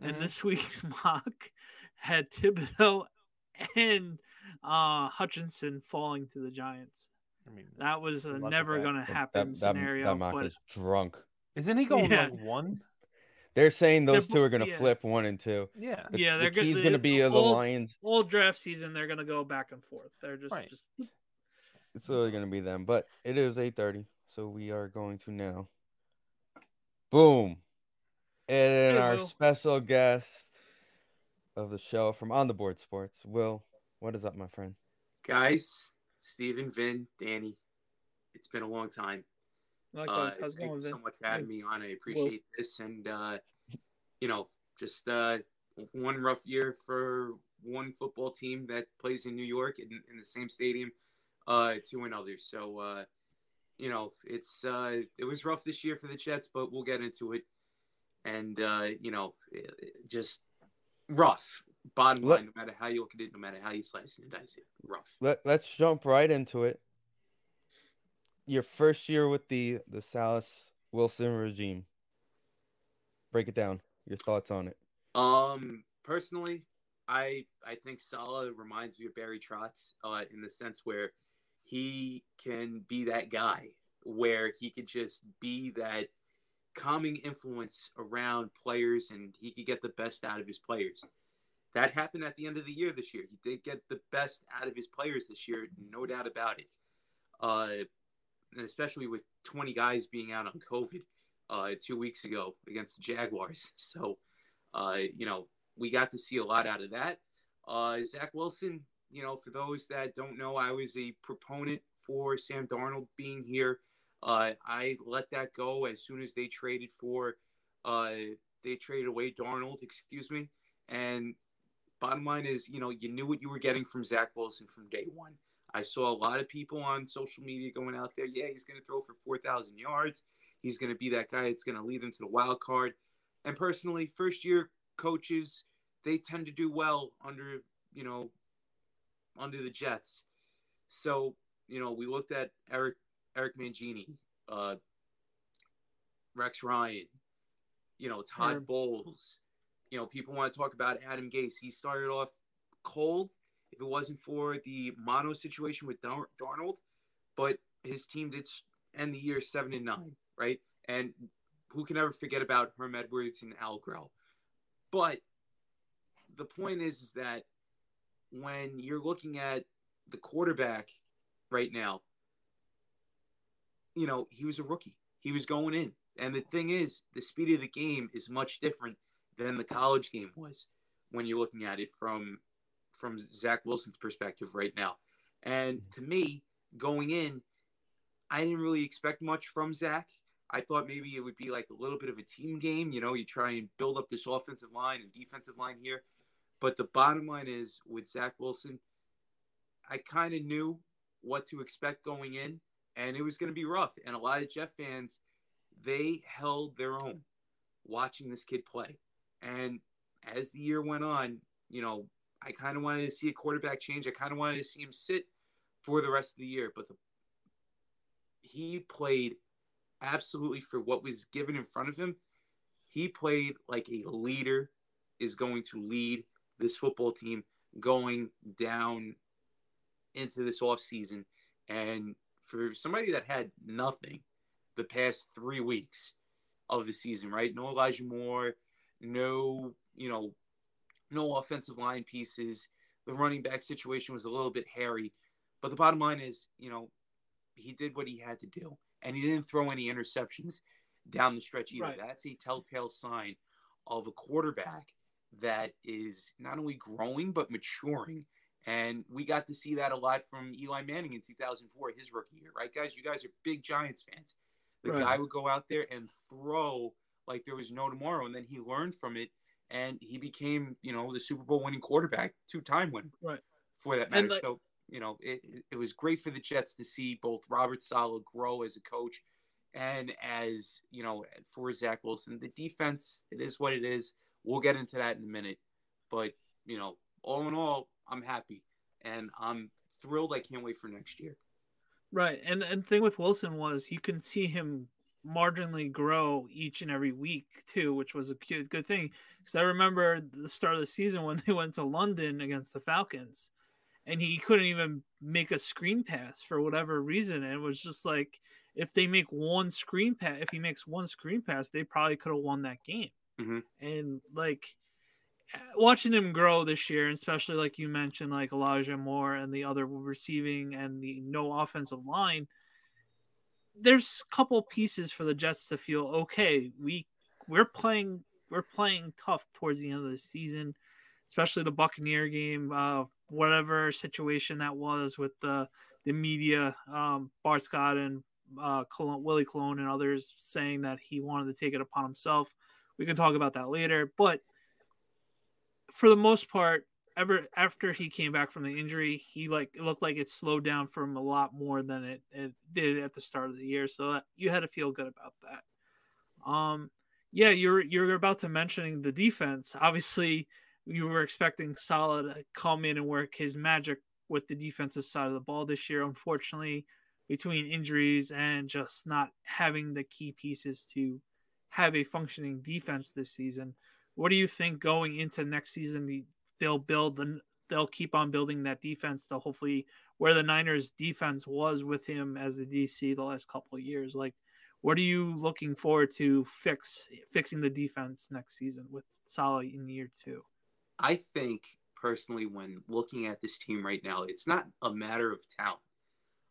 And Mhm. this week's mock had Thibodeaux and uh, Hutchinson falling to the Giants. I mean, That was a Good luck with never going to happen that, that, scenario. that mock but is drunk. isn't he going Yeah. like one? They're saying those They're two are going to yeah. flip one and two. Yeah, The, Yeah, the they're go- key's going to be the all- Lions. all draft season they're gonna go back and forth. They're just Right. just It's literally going to be them. But it is 8.30, so we are going to now. Boom. And Hey, our Will. special guest of the show from On the Board Sports, Will. What is up, my friend? Guys, Stephen, Vin, Danny, it's been a long time. likewise. Uh, How's it thank going, you so much for having me on. I appreciate this. And, uh, you know, just uh, one rough year for one football team that plays in New York in, in the same stadium uh, to another. So, uh, you know, it's uh, it was rough this year for the Jets, but we'll get into it. And, uh, you know, it- it just rough. Bottom Let- line, no matter how you look at it, no matter how you slice it and dice it, rough. Let, let's jump right into it. Your first year with the, the Salas Wilson regime. Break it down. Your thoughts on it. Um, personally, I I think Saleh reminds me of Barry Trotz, uh, in the sense where he can be that guy where he could just be that calming influence around players, and he could get the best out of his players. That happened at the end of the year this year. He did get the best out of his players this year, no doubt about it. Uh, and especially with 20 guys being out on COVID uh, two weeks ago against the Jaguars. So, uh, you know, we got to see a lot out of that. Uh, Zach Wilson, you know, for those that don't know, I was a proponent for Sam Darnold being here. Uh, I let that go as soon as they traded for, uh, they traded away Darnold, excuse me. And bottom line is, you know, you knew what you were getting from Zach Wilson from day one. I saw a lot of people on social media going out there, yeah, he's going to throw for 4,000 yards. He's going to be that guy that's going to lead them to the wild card. And personally, first year coaches, they tend to do well under, you know, under the Jets. So, you know, we looked at Eric Eric Mangini, uh, Rex Ryan, you know, Todd. Bowles. You know, people want to talk about Adam Gase. He started off cold if it wasn't for the mono situation with Dar- Darnold, but his team did end the year seven and nine, right? And who can ever forget about Herm Edwards and Al Grell? But the point is, is that when you're looking at the quarterback right now, you know, he was a rookie. He was going in. And the thing is, the speed of the game is much different than the college game was when you're looking at it from from Zach Wilson's perspective right now. And to me, going in, I didn't really expect much from Zach. I thought maybe it would be like a little bit of a team game. You know, you try and build up this offensive line and defensive line here. But the bottom line is with Zach Wilson, I kind of knew what to expect going in, and it was going to be rough. And a lot of Jet fans, they held their own watching this kid play. And as the year went on, you know, I kind of wanted to see a quarterback change. I kind of wanted to see him sit for the rest of the year, but the he played absolutely for what was given in front of him. He played like a leader is going to lead this football team going down into this off season. And for somebody that had nothing the past three weeks of the season, right? No Elijah Moore, no, you know, no offensive line pieces. The running back situation was a little bit hairy. But the bottom line is, you know, he did what he had to do. And he didn't throw any interceptions down the stretch either. Right. That's a telltale sign of a quarterback that is not only growing but maturing. And we got to see that a lot from Eli Manning in 2004, his rookie year, right, guys? You guys are big Giants fans. The right. guy would go out there and throw like there was no tomorrow, and then he learned from it, and he became, you know, the Super Bowl winning quarterback, two time winner. right? For that matter. Like, so you know, it, it was great for the Jets to see both Robert Saleh grow as a coach and as, you know, for Zach Wilson. The defense, it is what it is. We'll get into that in a minute. But, you know, all in all, I'm happy and I'm thrilled. I can't wait for next year. Right. And and thing with Wilson was you can see him marginally grow each and every week too, which was a good, good thing. Because I remember the start of the season when they went to London against the Falcons and he couldn't even make a screen pass for whatever reason. And it was just like if they make one screen pass, if he makes one screen pass, they probably could have won that game. Mm-hmm. And like watching him grow this year, especially like you mentioned, like Elijah Moore and the other receiving and the no offensive line. There's a couple pieces for the Jets to feel okay. We we're playing we're playing tough towards the end of the season, especially the Buccaneer game. Uh, whatever situation that was with the the media, um, Bart Scott and uh, Colon, Willie Colon and others saying that he wanted to take it upon himself. We can talk about that later, but for the most part, ever after he came back from the injury, he like it looked like it slowed down for him a lot more than it, it did at the start of the year. So that, you had to feel good about that. Um, yeah, you're you're about to mentioning the defense. Obviously, you were expecting Saleh to come in and work his magic with the defensive side of the ball this year. Unfortunately, between injuries and just not having the key pieces to have a functioning defense this season, what do you think going into next season? They'll build and they'll keep on building that defense to hopefully where the Niners defense was with him as the DC the last couple of years. Like, what are you looking forward to fix fixing the defense next season with Saleh in year two? I think personally, when looking at this team right now, it's not a matter of talent.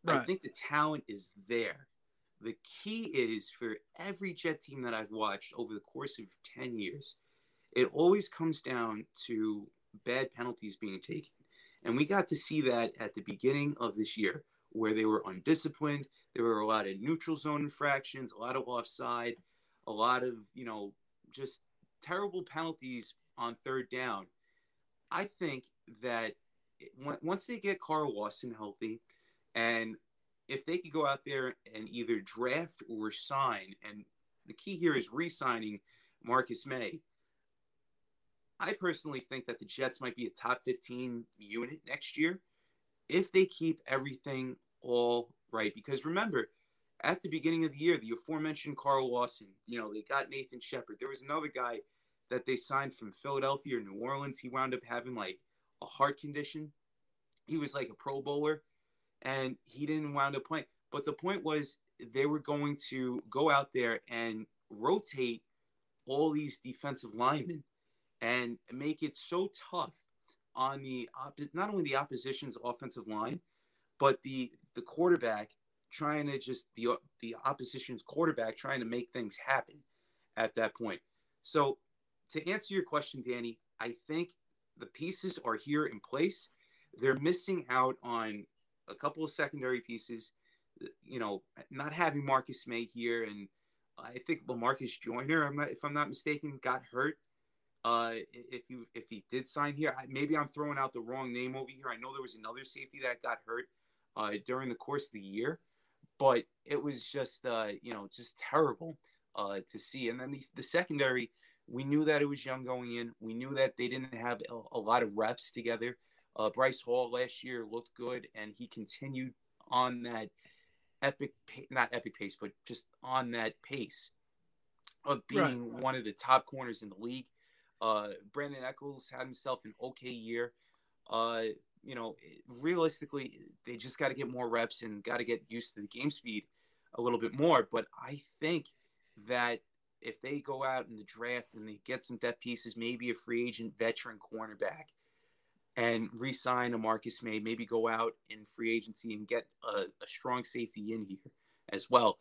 Right. I think the talent is there. The key is for every Jet team that I've watched over the course of 10 years, it always comes down to bad penalties being taken. And we got to see that at the beginning of this year, where they were undisciplined. There were a lot of neutral zone infractions, a lot of offside, a lot of, you know, just terrible penalties on third down I think that once they get Carl Lawson healthy, and if they could go out there and either draft or sign, and the key here is re-signing Marcus Maye. I personally think that the Jets might be a top 15 unit next year if they keep everything all right. Because remember, at the beginning of the year, the aforementioned Carl Lawson, you know, they got Nathan Shepherd. There was another guy that they signed from Philadelphia or New Orleans. He wound up having like a heart condition. He was like a Pro Bowler, and he didn't wound up playing. But the point was they were going to go out there and rotate all these defensive linemen and make it so tough on the not only the opposition's offensive line, but the the quarterback trying to just the the opposition's quarterback trying to make things happen at that point. So to answer your question, Danny, I think the pieces are here in place. They're missing out on a couple of secondary pieces. You know, not having Marcus Maye here, and I think Lamarcus Joyner, if I'm not mistaken, got hurt. Uh, if you if he did sign here, maybe I'm throwing out the wrong name over here. I know there was another safety that got hurt uh, during the course of the year, but it was just uh, you know just terrible uh, to see. And then the, the secondary, we knew that it was young going in. We knew that they didn't have a, a lot of reps together. Uh, Bryce Hall last year looked good, and he continued on that epic, not epic pace, but just on that pace of being right. one of the top corners in the league. Uh, Brandon Echols had himself an okay year. Uh, you know, realistically, they just got to get more reps and got to get used to the game speed a little bit more. But I think that if they go out in the draft and they get some depth pieces, maybe a free agent veteran cornerback, and re-sign a Marcus Maye, maybe go out in free agency and get a, a strong safety in here as well.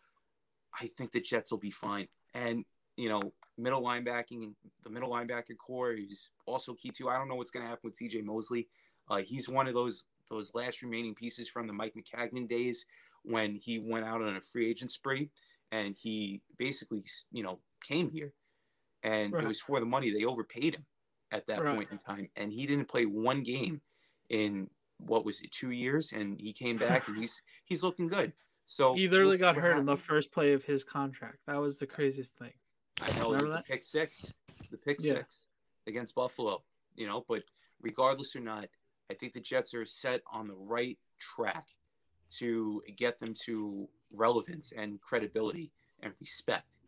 I think the Jets will be fine. And you know, middle linebacking and the middle linebacker core is also key too. I don't know what's going to happen with C.J. Mosley. Uh, he's one of those those last remaining pieces from the Mike Maccagnan days when he went out on a free agent spree and he basically, you know, came here and right. it was for the money. They overpaid him at that right. point in time, and he didn't play one game in what was it, two years, and he came back and he's he's looking good. So he literally got hurt happens. in the first play of his contract. That was the craziest thing. I know Remember the that? pick six, the pick yeah. six against Buffalo. You know, but regardless or not, I think the Jets are set on the right track to get them to relevance and credibility and respect.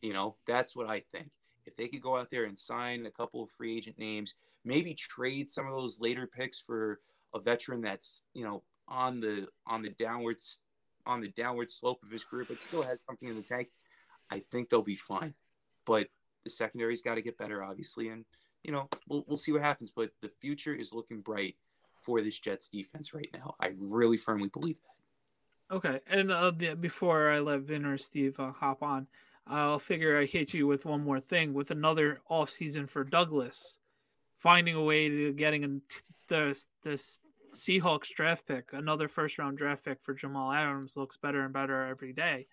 You know, that's what I think. If they could go out there and sign a couple of free agent names, maybe trade some of those later picks for a veteran that's, you know, on the on the downwards on the downward slope of his career, but still has something in the tank, I think they'll be fine. But the secondary's got to get better, obviously, and you know we'll we'll see what happens. But the future is looking bright for this Jets defense right now. I really firmly believe that. Okay, and uh, before I let Vin or Steve uh, hop on, I'll figure I hit you with one more thing with another off season for Douglas, finding a way to getting the this Seahawks draft pick, another first round draft pick for Jamal Adams looks better and better every day.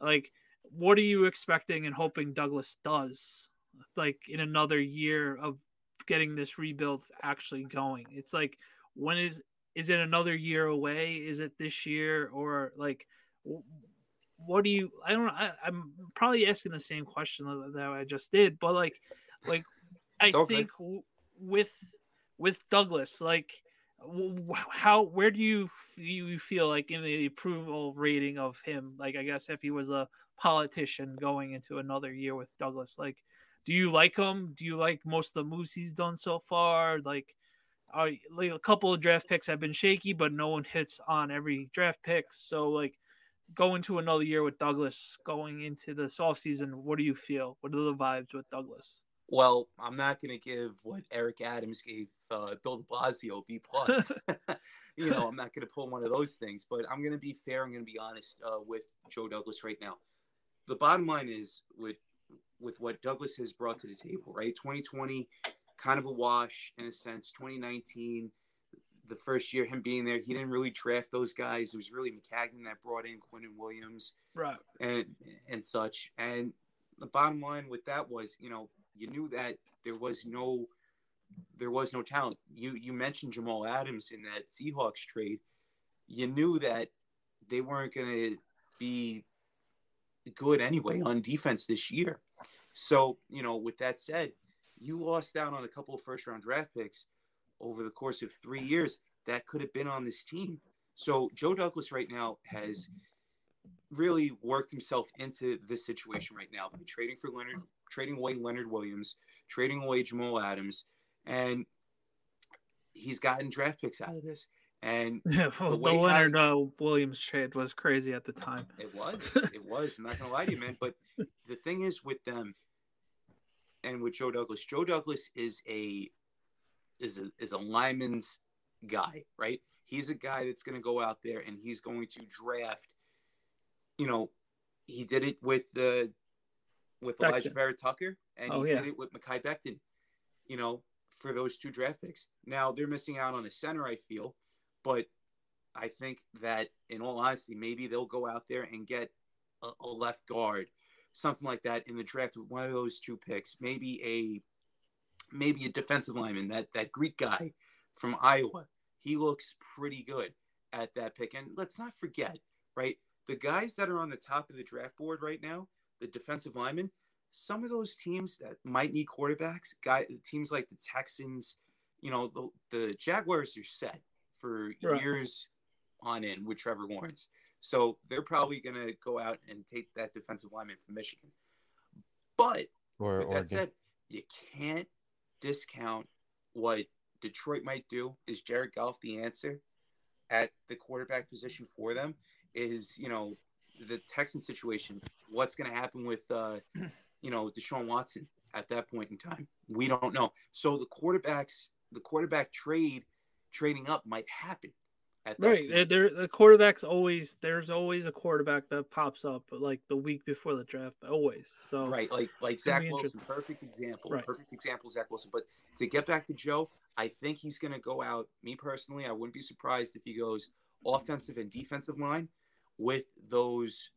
Like, what are you expecting and hoping Douglas does? Like in another year of getting this rebuild actually going. It's like when is is it another year away? Is it this year or like what do you i don't I, i'm probably asking the same question that i just did but like like i okay. think w- with with douglas like how where do you you feel like in the approval rating of him like i guess if he was a politician going into another year with douglas like do you like him do you like most of the moves he's done so far like are like a couple of draft picks have been shaky but no one hits on every draft pick so like going to another year with Douglas, going into this offseason, what do you feel? What are the vibes with Douglas? Well, I'm not going to give what Eric Adams gave uh, Bill De Blasio B plus. you know, I'm not going to pull one of those things, but I'm going to be fair. I'm going to be honest uh, with Joe Douglas right now. The bottom line is with with what Douglas has brought to the table, right? 2020, kind of a wash in a sense. 2019, the first year him being there, he didn't really draft those guys. It was really Maccagnan that brought in Quinnen Williams, right, and and such. And the bottom line with that was, you know, you knew that there was no there was no talent. You you mentioned Jamal Adams in that Seahawks trade. You knew that they weren't going to be good anyway on defense this year. So, you know, with that said, you lost out on a couple of first round draft picks over the course of three years that could have been on this team. So Joe Douglas right now has really worked himself into this situation right now by trading for Leonard, trading away Leonard Williams, trading away Jamal Adams, and he's gotten draft picks out of this. And yeah, well, the, the Leonard uh, Williams trade was crazy at the time. It was. It was. I'm not gonna lie to you, man. But the thing is with them and with Joe Douglas, Joe Douglas is a is a is a lineman's guy, right? He's a guy that's going to go out there and he's going to draft. You know, he did it with the with Elijah Becton. Vera Tucker, and Oh, he yeah. did it with Mekhi Becton. You know, for those two draft picks. Now they're missing out on a center, I feel, but I think that in all honesty, maybe they'll go out there and get a, a left guard, something like that in the draft with one of those two picks. Maybe a maybe a defensive lineman, that that Greek guy from Iowa. He looks pretty good at that pick. And let's not forget, right? The guys that are on the top of the draft board right now, the defensive linemen, some of those teams that might need quarterbacks, guy teams like the Texans, you know, the, the Jaguars are set for Right. years on end with Trevor Lawrence. So they're probably going to go out and take that defensive lineman from Michigan. But Or with Oregon. that said, you can't discount what Detroit might do. Is Jared Goff the answer at the quarterback position for them? Is you know the Texan situation? What's going to happen with uh, you know Deshaun Watson at that point in time? We don't know. So the quarterbacks, the quarterback trade, trading up might happen. At that Right. point. There, the quarterback's always there's always a quarterback that pops up like the week before the draft. Always. So Right, like like Zach Wilson, perfect example, Right. perfect example, Zach Wilson. But to get back to Joe, I think he's going to go out. Me personally, I wouldn't be surprised if he goes offensive and defensive line with those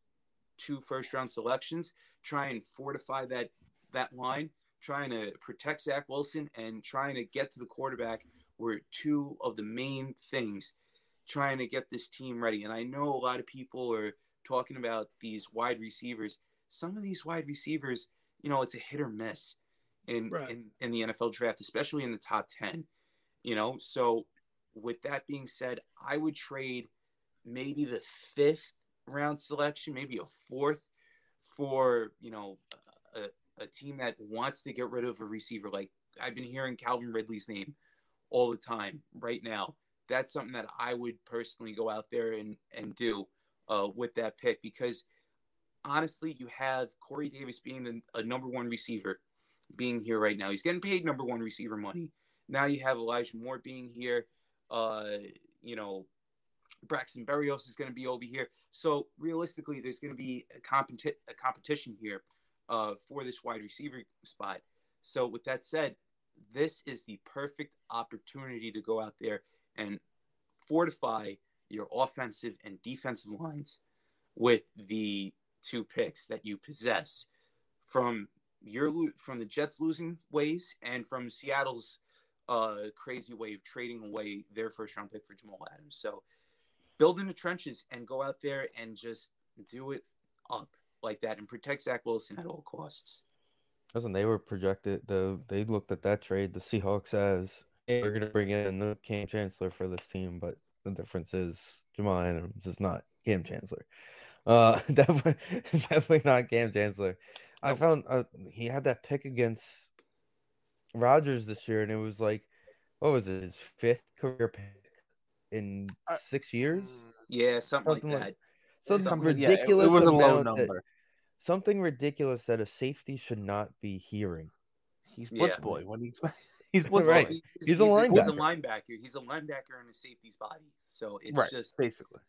two first round selections. Try and fortify that that line, trying to protect Zach Wilson and trying to get to the quarterback were two of the main things trying to get this team ready. And I know a lot of people are talking about these wide receivers. Some of these wide receivers, you know, it's a hit or miss in Right. in, in the NFL draft, especially in the top 10. You know, so with that being said, I would trade maybe the fifth round selection, maybe a fourth for, you know, a, a team that wants to get rid of a receiver. Like I've been hearing Calvin Ridley's name all the time right now. That's something that I would personally go out there and, and do uh, with that pick because honestly, you have Corey Davis being the a number one receiver being here right now. He's getting paid number one receiver money. Now you have Elijah Moore being here. Uh, you know, Braxton Berrios is going to be over here. So realistically, there's going to be a, competi- a competition here uh, for this wide receiver spot. So with that said, this is the perfect opportunity to go out there and fortify your offensive and defensive lines with the two picks that you possess from your from the Jets losing ways and from Seattle's uh, crazy way of trading away their first round pick for Jamal Adams. So build in the trenches and go out there and just do it up like that and protect Zach Wilson at all costs. Listen, they were projected. The they looked at that trade, the Seahawks, as hey, we're gonna bring in the Kam Chancellor for this team, but the difference is Jamal Adams is not Kam Chancellor. Uh, definitely, definitely not Kam Chancellor. I found uh, he had that pick against Rodgers this year, and it was like, what was it, his fifth career pick in six years? Yeah, something, Something like like- that. Something Something- yeah, it- ridiculous it, was a low amount that- number. Something ridiculous that a safety should not be hearing. He's blitz Yeah. boy when he's he's blitz Right. boy, He's a He's a linebacker. linebacker. He's a linebacker in a safety's body. So it's right? just basically.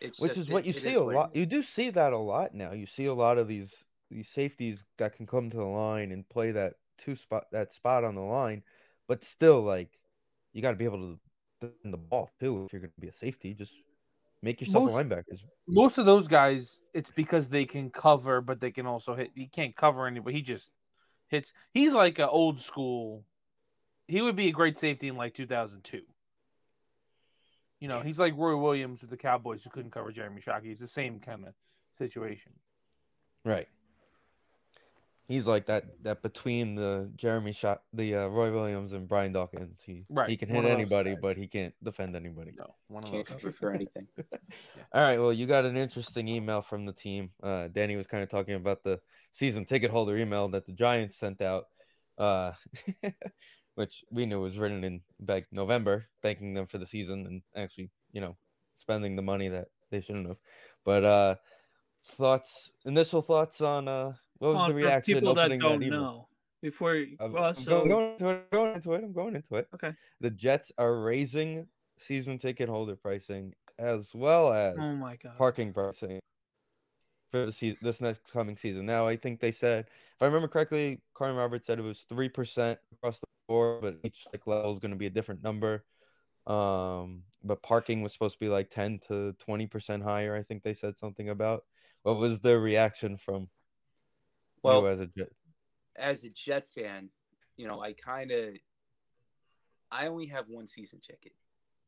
it's which just- is what it- you it see a lot. You do see that a lot now. You see a lot of these these safeties that can come to the line and play that two spot that spot on the line, but still like you got to be able to defend the ball too if you're going to be a safety. Just make yourself Most- a linebacker. Most of those guys, it's because they can cover, but they can also hit. He can't cover anybody. He just hits. He's like an old school. He would be a great safety in like 2002. You know, he's like Roy Williams with the Cowboys who couldn't cover Jeremy Shockey. It's the same kind of situation. Right. He's like that that between the Jeremy shot the uh, Roy Williams and Brian Dawkins. He Right, he can hit anybody, guys. but he can't defend anybody. No, one of Can't those. cover for anything. All right. Well, you got an interesting email from the team. Uh, Danny was kind of talking about the season ticket holder email that the Giants sent out, uh, which we knew was written in like November, thanking them for the season and actually, you know, spending the money that they shouldn't have. But uh, thoughts, initial thoughts on uh, what was the for reaction people that don't that know before you- I'm, well, I'm so going, into it. I'm going into it. I'm going into it. okay The Jets are raising season ticket holder pricing as well as Oh my god. parking pricing for the season, this next coming season. Now, I think they said, if I remember correctly, Carmen Roberts said it was three percent across the board, but each like level is going to be a different number. Um, but parking was supposed to be like ten to twenty percent higher. I think they said something about. What was the reaction from Well, as a Jet? as a Jet fan, you know, I kind of, I only have one season ticket.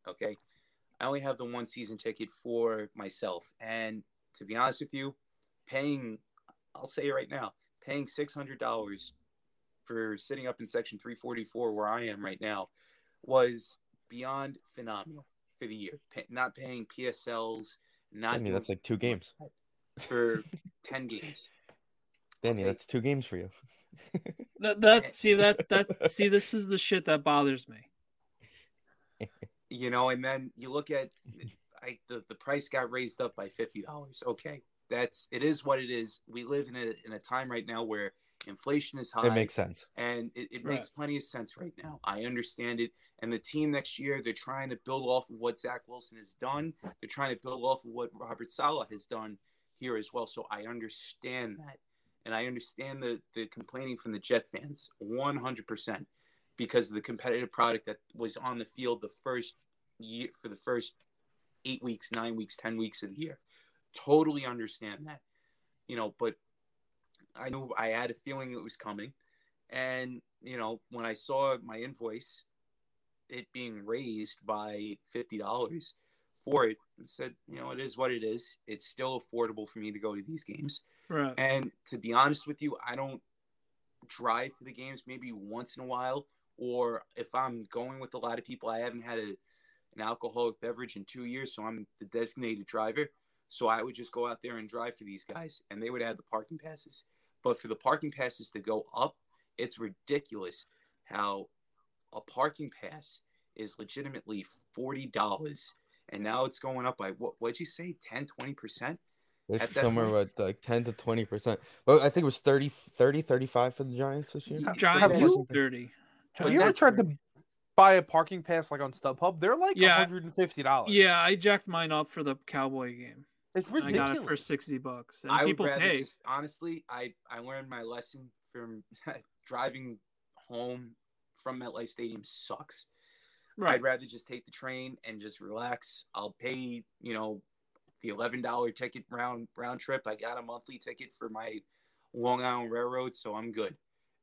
Okay. I only have the one season ticket for myself. And to be honest with you, paying, I'll say it right now, paying $600 for sitting up in section 344 where I am right now was beyond phenomenal for the year. Pa not paying PSLs, not Danny, doing that's like two games. for 10 games. Danny, Okay. that's two games for you. That, that see that that see this is the shit that bothers me. you know and then you look at I, the, the price got raised up by $50 okay that's it is what it is we live in a, in a time right now where inflation is high it makes sense. and it, it Right. makes plenty of sense right now i understand it and the team next year they're trying to build off of what zach wilson has done they're trying to build off of what robert saleh has done here as well so i understand that and i understand the the complaining from the jet fans 100% because of the competitive product that was on the field the first year for the first eight weeks, nine weeks, ten weeks of the year. Totally understand that, you know. But I knew I had a feeling it was coming, and you know when I saw my invoice, it being raised by fifty dollars for it, I said, you know, it is what it is. It's still affordable for me to go to these games. Right. And to be honest with you, I don't drive to the games maybe once in a while, or if I'm going with a lot of people, I haven't had a, an alcoholic beverage in two years, so I'm the designated driver. So I would just go out there and drive for these guys, and they would have the parking passes. But for the parking passes to go up, it's ridiculous how a parking pass is legitimately forty dollars, and now it's going up by what? What'd you say? 10 20 percent? It's At somewhere point- with like 10 to 20 percent. Well, I think it was 30, 30, 35 for the Giants this year. Yeah. Giants Have was you- dirty. Have But you ever that's tried to buy a parking pass like on StubHub? They're like Yeah. hundred and fifty dollars. Yeah, I jacked mine up for the Cowboy game. it's ridiculous. I got it for sixty bucks, and I would people rather pay. just honestly, I I learned my lesson from driving home from MetLife Stadium sucks. Right. I'd rather just take the train and just relax. I'll pay, you know, the eleven dollar ticket round round trip. I got a monthly ticket for my Long Island Railroad, so I'm good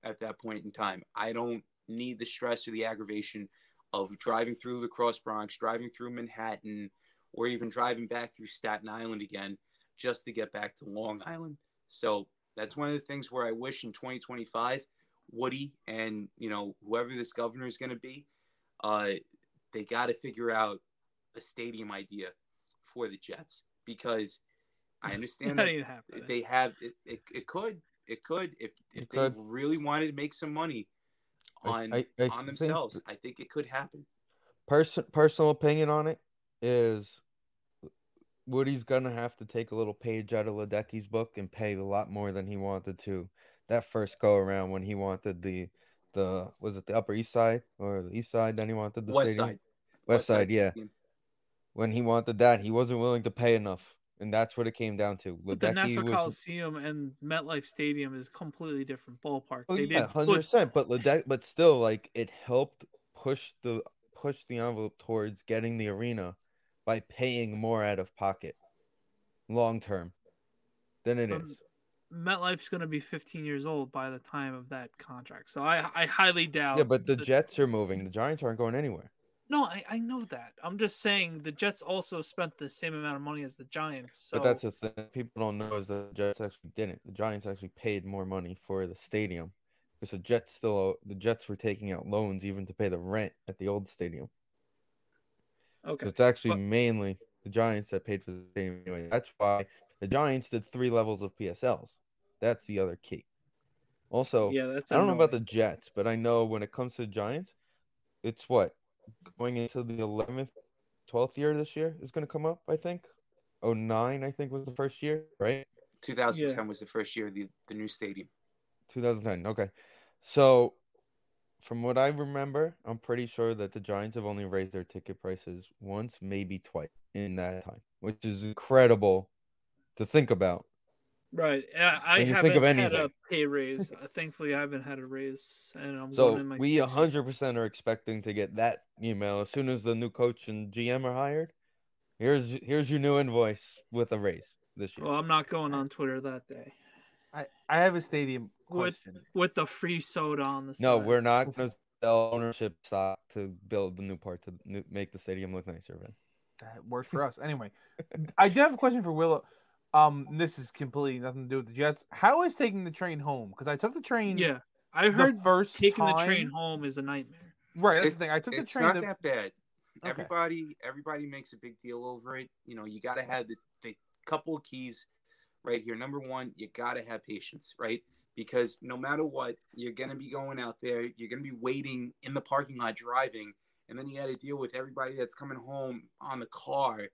at that point in time. I don't need the stress or the aggravation of driving through the Cross Bronx, driving through Manhattan, or even driving back through Staten Island again just to get back to Long Island. So that's one of the things where I wish in 2025, Woody and you know whoever this governor is going to be, uh, they got to figure out a stadium idea for the Jets because I understand that that ain't they have it, it, it could it could if if It they could. really wanted to make some money on I- I on think themselves i think it could happen Person personal opinion on it is Woody's gonna have to take a little page out of Ledecky's book and pay a lot more than he wanted to that first go around when he wanted the the was it the Upper East Side or the East Side? Then he wanted the west stadium? side West Side, yeah. Stadium. When he wanted that, he wasn't willing to pay enough, and that's what it came down to. But the Ledecky Nassau was Coliseum and MetLife Stadium is completely different ballpark. Oh they yeah, hundred percent. But Ledec, but still, like it helped push the push the envelope towards getting the arena by paying more out of pocket, long term, than it is. Um, MetLife's going to be 15 years old by the time of that contract. So I I highly doubt. Yeah, but the that- Jets are moving. The Giants aren't going anywhere. No, I, I know that. I'm just saying the Jets also spent the same amount of money as the Giants. So But that's the thing people don't know is the Jets actually didn't. The Giants actually paid more money for the stadium because the Jets still the Jets were taking out loans even to pay the rent at the old stadium. So okay. it's actually But- mainly the Giants that paid for the stadium anyway. That's why the Giants did three levels of PSLs. That's the other key. Also, Yeah, that's. I don't know about the. Jets, but I know when it comes to the Giants, it's what going into the eleventh, twelfth year this year is going to come up. I think. Oh nine, I think was the first year, right? 2010 was the first year of the, the new stadium 2010. Okay, so from what I remember, I'm pretty sure that the Giants have only raised their ticket prices once, maybe twice in that time, which is incredible to think about. Right. Yeah, I When you haven't think of had a pay raise. Uh, Thankfully, I haven't had a raise, and I'm So going in my we 100% are expecting to get that email as soon as the new coach and GM are hired. Here's here's your new invoice with a raise this year. Well, I'm not going on Twitter that day I, I have a stadium question. with the free soda on the No, side. we're not going to sell ownership stock to build the new part to make the stadium look nicer. Ben. That works for us. Anyway, I do have a question for Willow. Um, this is completely nothing to do with the Jets. How is taking the train home? Because I took the train. Yeah, I the heard first taking the train home is a nightmare. Right, that's it's the thing. I took the it's train. not to- that bad. Okay. Everybody everybody makes a big deal over it. You know, you got to have the, the couple of keys right here. Number one, you got to have patience, right? Because no matter what, you're going to be going out there. You're going to be waiting in the parking lot driving, and then you got to deal with everybody that's coming home on the car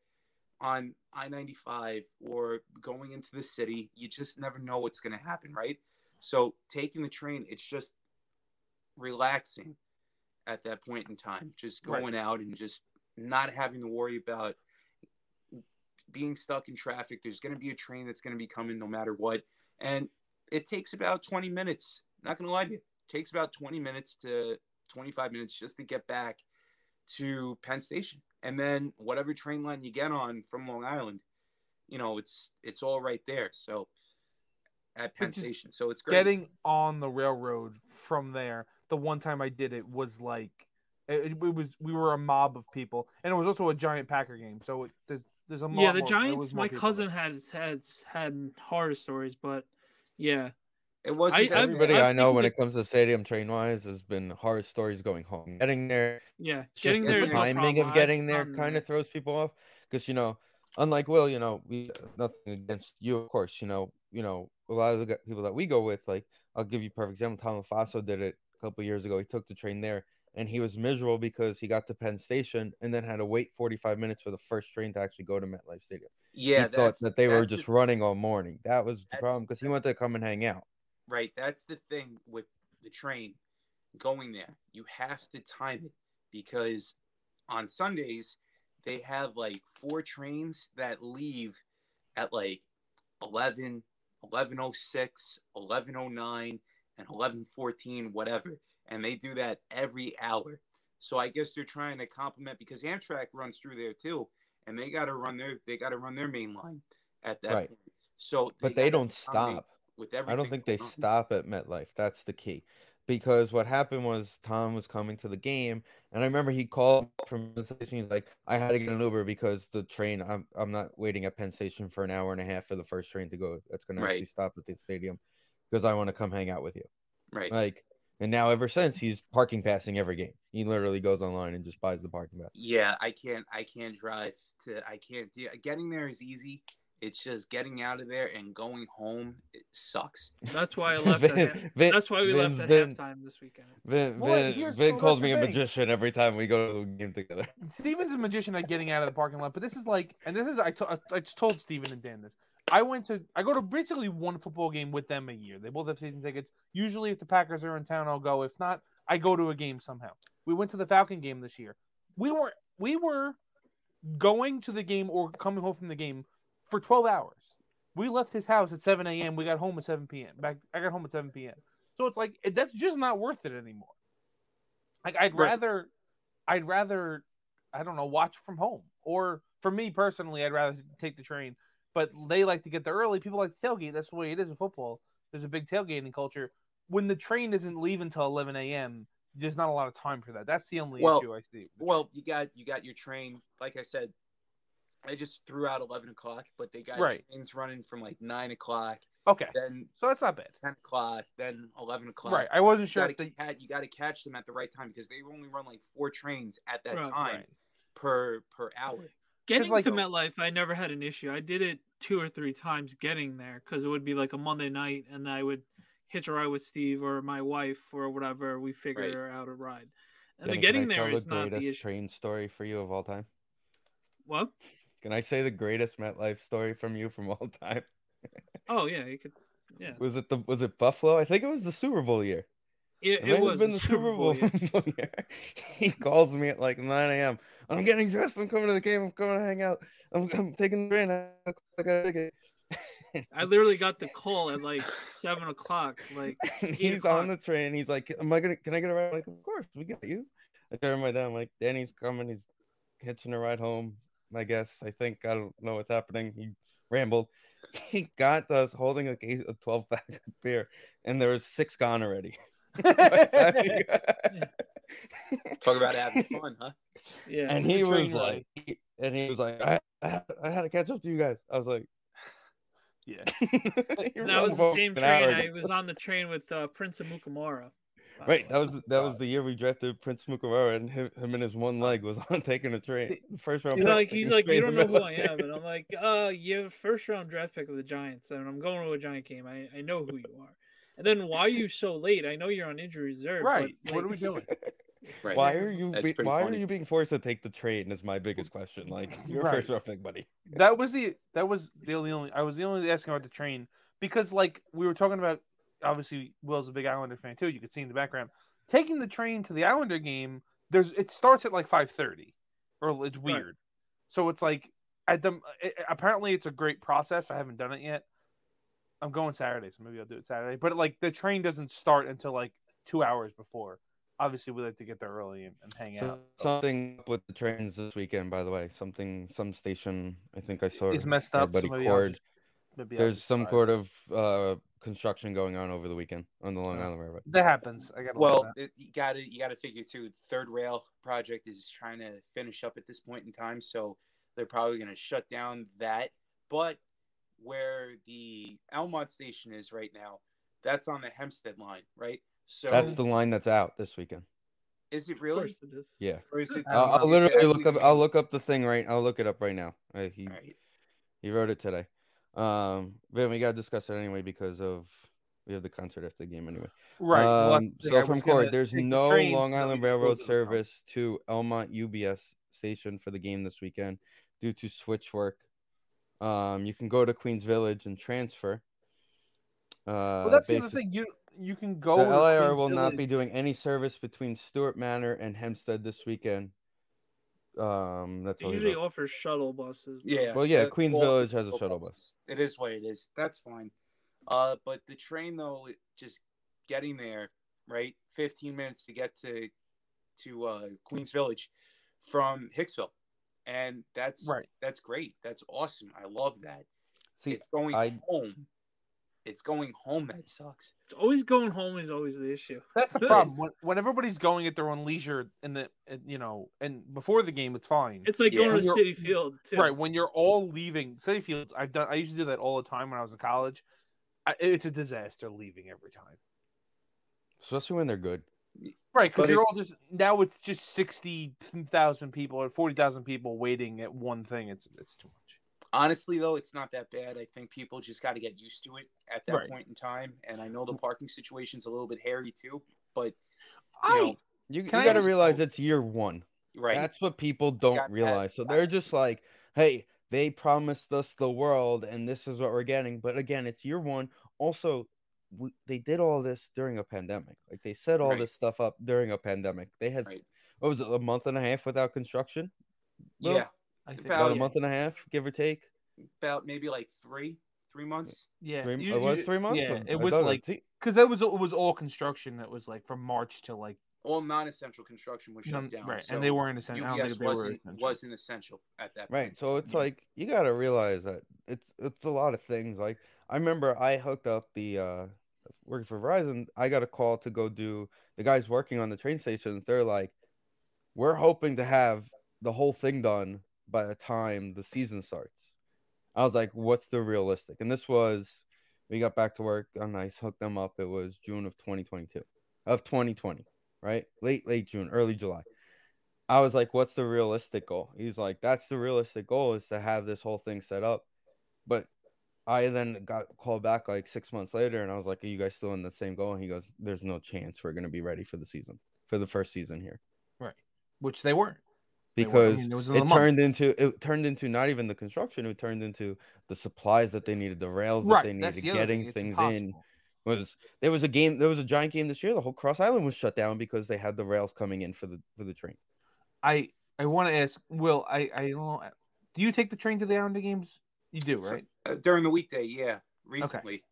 on I 95 or going into the city. You just never know what's going to happen, right? So taking the train, it's just relaxing at that point in time. Just Right. going out and just not having to worry about being stuck in traffic. There's going to be a train that's going to be coming no matter what. And it takes about 20 minutes. Not going to lie to you. It takes about 20 minutes to 25 minutes just to get back to Penn Station. And then whatever train line you get on from Long Island, you know, it's it's all right there. So at Penn Station. So it's great. getting on the railroad from there. The one time I did it was like it, it was we were a mob of people, and it was also a giant Packer game. So it, there's there's a lot Yeah, the more- Giants. My cousin there. had had had horror stories, but yeah, it wasn't I- that I've- Everybody I've I know when the- it comes to stadium train wise has been horror stories going home. Getting there, yeah, it's getting there um, the is timing problem. of getting there done kind of throws people off because you know, unlike Will, you know, we uh, nothing against you, of course. You know, you know, a lot of the people that we go with, like I'll give you a perfect example. Tom Faso did it a couple years ago. He took the train there. And he was miserable because he got to Penn Station and then had to wait 45 minutes for the first train to actually go to MetLife Stadium. Yeah, he thought that they were that's the just running all morning. That was the problem because he wanted to come and hang out. Right. That's the thing with the train going there. You have to time it because on Sundays they have like four trains that leave at like 11, 1106, 1109 and 1114 whatever. And they do that every hour. So I guess they're trying to complement because Amtrak runs through there too and they got to run their they got to run their main line at that Right. point. So But they don't stop. With everything. I don't think they stop at MetLife. That's the key. Because what happened was Tom was coming to the game, and I remember he called from the station. He's like, "I had to get an Uber because the train. I'm I'm not waiting at Penn Station for an hour and a half for the first train to go. That's going to actually stop at the stadium because I want to come hang out with you." Right. Like, and now ever since he's parking passing every game. He literally goes online and just buys the parking pass. Yeah, I can't. I can't drive to. I can't. do Getting there is easy. It's just getting out of there and going home. It sucks. That's why I left. at Vin- half- Vin- That's why we Vin's left at been- halftime this weekend. Vin, Well, Vin, here's- Vin calls me the a thing. magician every time we go to the game together. Steven's a magician at getting out of the parking lot, but this is like, and this is I to- I just told Steven and Dan this. I went to I go to basically one football game with them a year. They both have season tickets. Usually, if the Packers are in town, I'll go. If not, I go to a game somehow. We went to the Falcon game this year. We were we were going to the game or coming home from the game for twelve hours. We left his house at seven a.m. We got home at seven p.m. Back I got home at seven p.m. So it's like that's just not worth it anymore. Like I'd Right. rather, I'd rather, I don't know, watch from home. Or for me personally, I'd rather take the train. But they like to get there early. People like to tailgate. That's the way it is in football. There's a big tailgating culture. When the train doesn't leave until 11 a.m., there's not a lot of time for that. That's the only Well, issue I see. Well, you got you got your train. Like I said, I just threw out eleven o'clock, but they got Right. trains running from like nine o'clock, Okay, then so that's not bad. ten o'clock, then eleven o'clock. Right. I wasn't You sure got if to they. catch, you got to catch them at the right time because they only run like four trains at that Right, time right. per per hour. Getting like- to MetLife, I never had an issue. I did it two or three times getting there because it would be like a Monday night, and I would hitch a ride with Steve or my wife or whatever. We figure out a ride, and the getting can I there tell is the not the issue. train story for you of all time. What? Can I say the greatest MetLife story from you from all time? Oh yeah, you could. Yeah, Was it the was it Buffalo? I think it was the Super Bowl year. It, It, it was been the Super Bowl. yeah. year. he calls me at like 9 a.m. I'm getting dressed. I'm coming to the game. I'm coming to hang out. I'm, I'm taking the train. I got a ticket. I literally got the call at like seven o'clock. Like he's o'clock. on the train. He's like, "Am I gonna? Can I get a ride?" I'm like, of course, we got you. I turn my dad. I'm like, Danny's coming. He's catching a ride home. I guess. I think I don't know what's happening. He rambled. He got us holding a case of 12 pack of beer, and there was six gone already. Talk about having fun, huh? yeah. and he was train ride. like, and he was like, I, I, had, I had to catch up to you guys. I was like, yeah. That was the same train. I was on the train with uh, Prince of Mukamura. Right, that was that was the year we drafted Prince Amukamara, and him, him and his one leg was on taking a train. First round. He's pick, like, he's like, you don't know who I am, and I'm like, uh, you have a first round draft pick of the Giants, and I'm going to a Giant game. I, I know who you are. And then why are you so late? I know you're on injury reserve. but, Right. What are we doing? Right. Why are you? Be, why funny. are you being forced to take the train? Is my biggest question. Like, you're Right. first round pick, buddy. That was the that was the only, only I was the only asking about the train because like we were talking about obviously Will's a big Islander fan too. You could see in the background taking the train to the Islander game. There's it starts at like five thirty, or it's Right. weird. So it's like at the it, apparently it's a great process. I haven't done it yet. I'm going Saturday, so maybe I'll do it Saturday. But like the train doesn't start until like two hours before. Obviously, we like to get there early and, and hang So, out. something up with the trains this weekend, by the way. Something, some station. I think I saw. It's it, messed up, Buddy so maybe I'll Cord. just- Maybe I'll There's some drive. sort of uh, construction going on over the weekend on the Long Island Railroad. that happens. I got Well, it, you got to you got to figure too. Third rail project is trying to finish up at this point in time, so they're probably going to shut down that. But where the Elmont station is right now, that's on the Hempstead line, right? So That's the line that's out this weekend. is it really? course it is. Yeah. Or is it? I I'll, I'll literally look up. I'll look up the thing right. I'll look it up right now. Uh, he All right. he wrote it today. Um, but we gotta discuss it anyway because of we have the concert after the game anyway. Right. Um, the thing, so from court, there's the no train Long Island we could go Railroad the service to Elmont UBS station for the game this weekend due to switch work. Um, you can go to Queens Village and transfer. Uh, Well, that's the other thing. You you can go. The LIR will not be doing any service between Stewart Manor and Hempstead this weekend. Um, that's They usually wrote. offer shuttle buses. Yeah. Well, yeah, the- Queens well, Village has a shuttle bus. It is what it is. That's fine. Uh, but the train though, just getting there, right? Fifteen minutes to get to to uh, Queens Village from Hicksville, and that's Right. That's great. That's awesome. I love that. See, it's going I- home. It's going home. That sucks. It's always going home is always the issue. That's the problem. When, when everybody's going at their own leisure, and the and, you know, and before the game, it's fine. It's like Yeah. going to You're- Citi Field too. right when you're all leaving Citi Fields. I've done. I used to do that all the time when I was in college. I, it's a disaster leaving every time. especially when they're good. Right, because But you're all it's- just now. It's just sixty thousand people or forty thousand people waiting at one thing. It's it's too much. Honestly, though, it's not that bad. I think people just got to get used to it at that Right. point in time. And I know the parking situation's a little bit hairy too, but you I know, You, you got to realize it's year one. right? That's what people don't Got realize. So they're just like, hey, they promised us the world and this is what we're getting. But again, it's year one. Also, we, they did all this during a pandemic. Like they set all Right. this stuff up during a pandemic. They had, Right. what was it, a month and a half without construction? Will? yeah, I think About About a month and a half, give or take. about maybe like three, three months. yeah, Three, you- it was three months. Yeah, I it was like because that was it was all construction. That was like from March to like All non-essential construction was shut none- down, right, so and they weren't essential. I don't UBS think they were wasn't essential. wasn't essential at that point. Right. So it's Yeah. like you got to realize that it's it's a lot of things. Like I remember I hooked up the uh working for Verizon, I got a call to go do the guys working on the train stations. They're like we're hoping to have the whole thing done by the time the season starts. I was like, what's the realistic? And this was we got back to work and I hooked them up. It was June of 2022. Of 2020, right? Late late June, early July. I was like, what's the realistic goal? He's like, that's the realistic goal is to have this whole thing set up. But I then got called back like six months later and I was like, Are you guys still in the same goal? And he goes, There's no chance we're gonna be ready for the season, for the first season here. Right. Which they weren't. Weren't. I Because mean, it was in it the month. turned into it turned into not even the construction, it turned into the supplies that they needed, the rails right. that they needed, the getting thing. Things in. was there was a game there was a giant game this year. The whole Cross Island was shut down because they had the rails coming in for the for the train. I I want to ask Will. I I don't. Do you take the train to the Islander games? You do, So- right? Uh, during the weekday, yeah. Recently,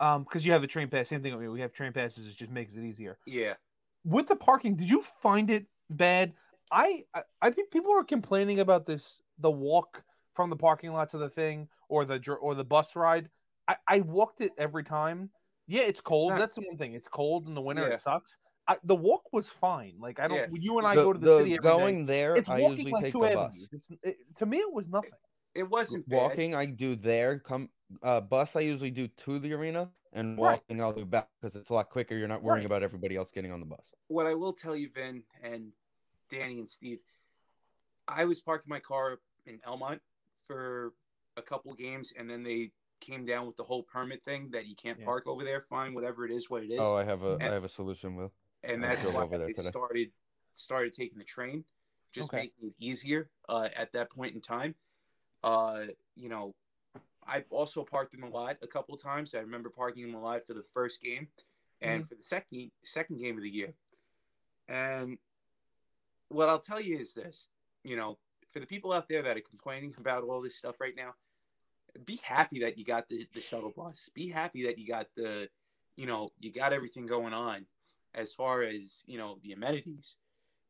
Um, because you have a train pass. Same thing with me. We have train passes. It just makes it easier. yeah. With the parking, did you find it bad? I I, I think people are complaining about this. The walk from the parking lot to the thing, or the or the bus ride. I I walked it every time. Yeah, it's cold. not- That's the one thing. It's cold in the winter. Yeah. It sucks. I, the walk was fine. Like I don't. Yeah. You and I The- go to the, the city every day. going there, It's I walking usually like take two the bus. avenues. It's it, to me, it was nothing. It wasn't bad. Walking, I do there. Come uh, bus, I usually do to the arena, and Right. walking, I'll do back because it's a lot quicker. You're not worrying Right. about everybody else getting on the bus. what I will tell you, Vin and Danny and Steve, I was parking my car in Elmont for a couple games, and then they came down with the whole permit thing that you can't Yeah. park over there. Fine, whatever it is, what it is, Oh, I have a I And- have a solution, Will. and that's why I started started taking the train, just Okay. making it easier uh, at that point in time. Uh, you know, I've also parked in the lot a couple times. I remember parking in the lot for the first game and for the second second game of the year. And what I'll tell you is this, you know, for the people out there that are complaining about all this stuff right now, be happy that you got the, the shuttle bus. Be happy that you got the, you know, you got everything going on as far as, you know, the amenities.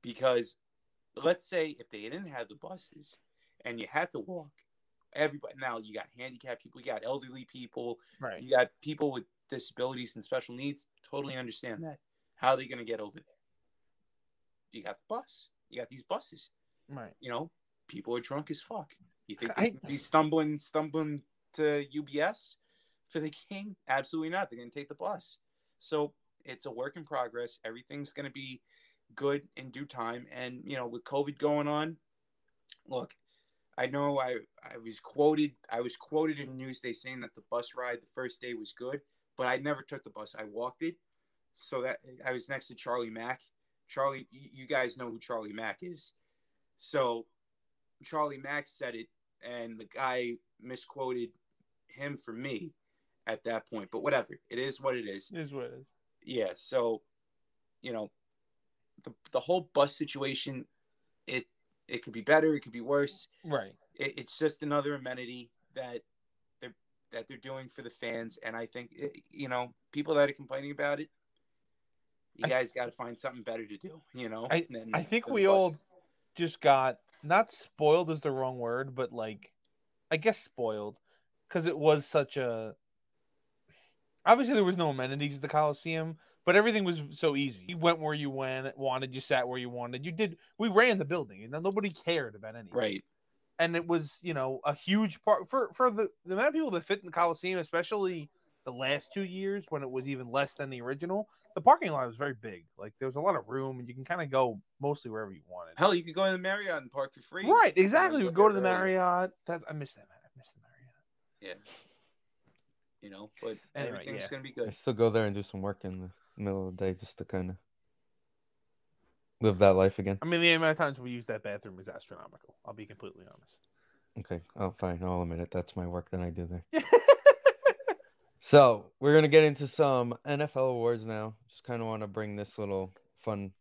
Because let's say if they didn't have the buses and you had to walk, everybody now you got handicapped people, you got elderly people, Right. you got people with disabilities and special needs. Totally understand that. How are they going to get over there? You got the bus. You got these buses. Right. You know, people are drunk as fuck. You think they're be stumbling, stumbling to UBS for the game? Absolutely not. They're going to take the bus. So it's a work in progress. Everything's going to be good in due time. And you know, with COVID going on, look, I know I I was quoted I was quoted in Newsday saying that the bus ride the first day was good, but I never took the bus. I walked it. So that I was next to Charlie Mack. Charlie, you guys know who Charlie Mack is. So Charlie Mack said it, and the guy misquoted him for me at that point. But whatever, it is what it is. It is what it is. Yeah. So, you know, the the whole bus situation, it it could be better, it could be worse. Right. It, it's just another amenity that they're that they're doing for the fans, and I think eh, you know people that are complaining about it. You guys got to find something better to do, you know. I than- I think we all just got not spoiled is the wrong word, but like I guess spoiled because it was such a. Obviously, there was no amenities at the Coliseum, but everything was so easy. You went where you went, wanted, you sat where you wanted. You did. We ran the building, and nobody cared about anything. right. and it was you know a huge part for for the the amount of people that fit in the Coliseum, especially the last two years when it was even less than the original. The parking lot was very big. Like there was a lot of room, and you can kind of go mostly wherever you wanted. Hell, you could go to the Marriott and park for free. Right, exactly. We go to the. Marriott. That I miss that. I miss the Marriott. Yeah. You know, but Anyway, everything's yeah. gonna be good. I still go there and do some work in the middle of the day just to kind of live that life again. I mean, the amount of times we use that bathroom is astronomical. I'll be completely honest. Okay, oh fine, I'll admit it. That's my work that I do there. So we're gonna get into some NFL awards now. Just kind of want to bring this little fun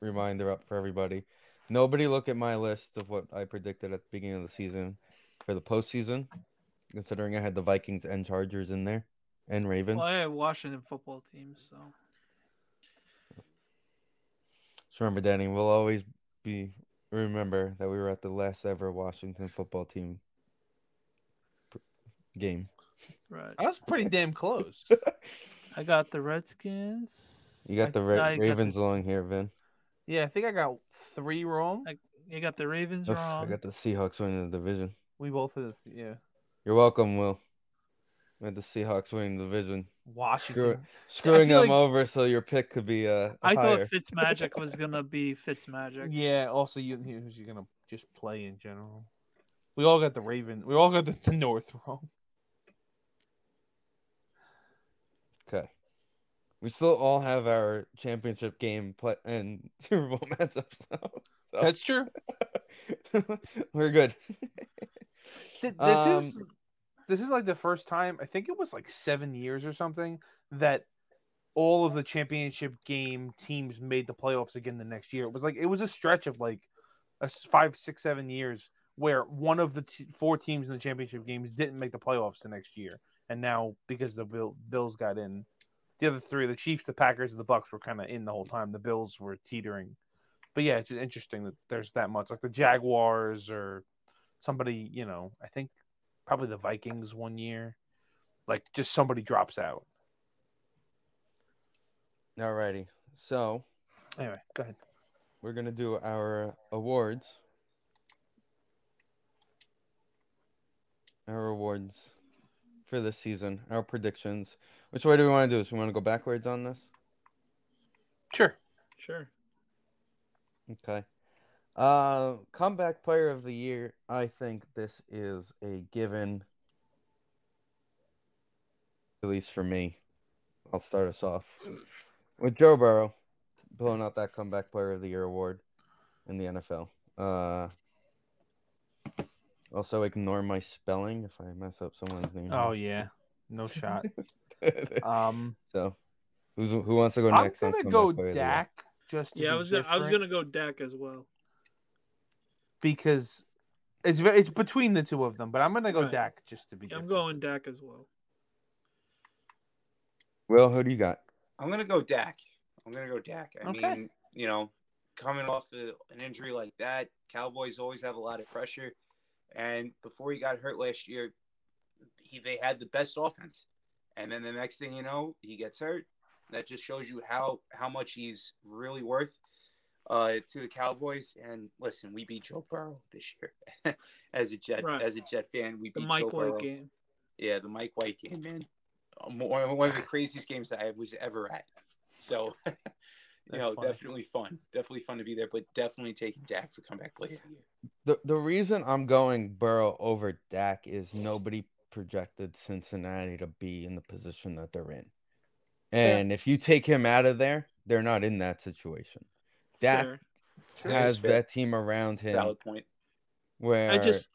reminder up for everybody. Nobody look at my list of what I predicted at the beginning of the season for the postseason, considering I had the Vikings and Chargers in there and Ravens. Well, I have Washington football team, so Just remember, Danny, we'll always be remember that we were at the last ever Washington football team game. Right. I was pretty damn close. I got the Redskins. You got the I- Ra- I got the- Ravens along here, Vin. yeah, I think I got three wrong. I- You got the Ravens Oof, wrong. I got the Seahawks winning the division. We both is yeah. You're welcome, Will. We had the Seahawks winning the division, Washington. screwing feel them like- over so your pick could be uh I higher. thought Fitzmagic was gonna be Fitzmagic. Yeah. Also, you who's you gonna just play in general? We all got the Raven. We all got the, the North wrong. Okay. We still all have our championship game play and Super Bowl matchups. So That's true. we're good. This Um, is this is like the first time I think it was like seven years or something that all of the championship game teams made the playoffs again the next year. It was like it was a stretch of like a five, six, seven years where one of the t- four teams in the championship games didn't make the playoffs the next year, and now because the Bill- Bills got in, the other three, the Chiefs, the Packers, and the Bucks were kind of in the whole time. The Bills were teetering, but yeah, it's interesting that there's that much. Like the Jaguars or somebody, you know, I think probably the Vikings one year, like just somebody drops out. Alrighty. So Anyway, go ahead. we're gonna do our awards. Our awards for this season, our predictions. Which way do we want to do this? We want to go backwards on this? Sure. Sure. Okay. Uh comeback player of the year. I think this is a given. At least for me. I'll start us off with Joe Burrow blowing out that comeback player of the year award in the NFL. Uh also ignore my spelling if I mess up someone's name. Oh yeah, no shot. Um, so who's who wants to go I'm next? on gonna go player of? Dak. Just to Yeah, I was gonna, I was gonna go Dak as well. because it's ve- it's between the two of them, but I'm gonna go Right. Dak just to be. Yeah, I'm going Dak as well. Well, who do you got? I'm gonna go Dak. I'm gonna go Dak. I Okay. mean, you know, coming off of an injury like that, Cowboys always have a lot of pressure. And before he got hurt last year, he they had the best offense. And then the next thing you know, he gets hurt. That just shows you how how much he's really worth uh, to the Cowboys. And listen, we beat Joe Burrow this year as a Jet Right. as a Jet fan. We The beat Mike Joe White Burrow. game. Yeah, the Mike White game, man. One one of the craziest games that I was ever at. So, you That's know, funny. definitely fun. Definitely fun to be there, but definitely taking Dak for comeback player of the year. The the reason I'm going Burrow over Dak is nobody projected Cincinnati to be in the position that they're in. And if you take him out of there, they're not in that situation. Dak Fair. Sure. has That's that team around him Valid point. where I just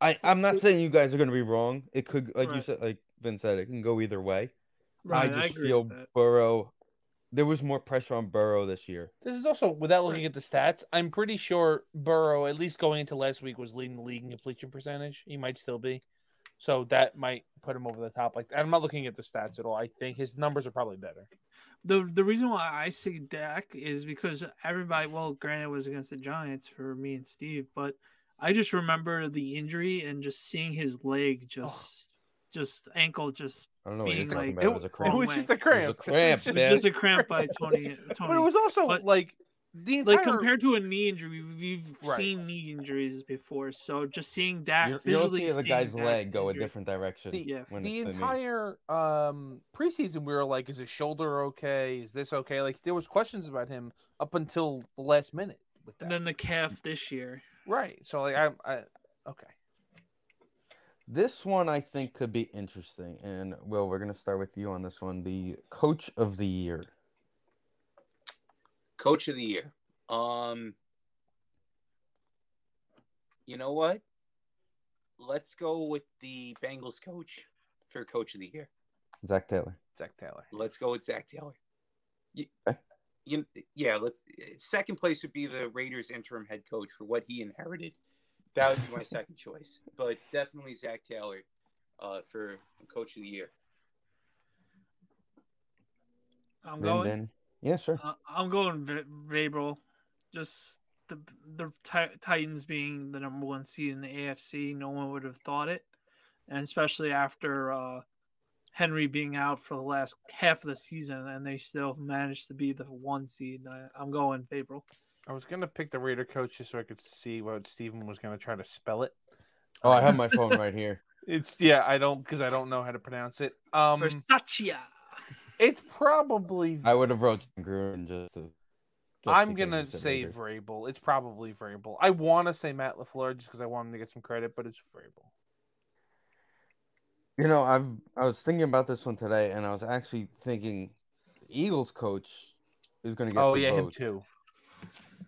I, I'm not saying you guys are gonna be wrong. It could like you said like Vin said, it can go either way. right, I I, just agree feel with that. Burrow there was more pressure on Burrow this year. This is also without looking at the stats. I'm pretty sure Burrow, at least going into last week, was leading the league in completion percentage. He might still be, so that might put him over the top. Like I'm not looking at the stats at all. I think his numbers are probably better. The the reason why I say Dak is because everybody. Well, granted, it was against the Giants for me and Steve, but I just remember the injury and just seeing his leg oh. just just ankle just I don't know what you're talking like- about. It, was a cramp. It cramp. was just a It cramp. was a cramp, It's just- man. just a cramp by Tony. But it was also But- like the entire. like compared to a knee injury, we've, we've Right. seen knee injuries before. So just seeing that You, you don't visually see the guy's leg go a different direction. the, Yeah. the it's knee. entire um preseason we were like is his shoulder okay is this okay like there was questions about him up until the last minute with that. And then the calf this year. right so like i i okay This one I think could be interesting. And Will, we're gonna start with you on this one. The coach of the year. Coach of the year. Um, you know what? Let's go with the Bengals coach for coach of the year. Zac Taylor. zac taylor Let's go with Zac Taylor. You, Okay. you, yeah, let's. Second place would be the Raiders interim head coach for what he inherited. That would be my second choice, but definitely Zac Taylor uh, for coach of the year. I'm Vin, going. Vin. Yeah, sure. Uh, I'm going v- Vrabel. Just the the Ti- Titans being the number one seed in the AFC, no one would have thought it, and especially after uh, Henry being out for the last half of the season, and they still managed to be the one seed. I, I'm going Vrabel. i was gonna pick the raider coach just so i could see what steven was gonna try to spell it Oh, I have my phone right here. it's yeah i don't because i don't know how to pronounce it um Versace. It's probably I would have wrote Jon Gruden just to. just i'm gonna say Raiders. Vrabel. it's probably Vrabel. i want to say matt LaFleur just because i want him to get some credit but it's Vrabel. You know, I've I was thinking about this one today, and I was actually thinking, Eagles coach is gonna get. oh some yeah him too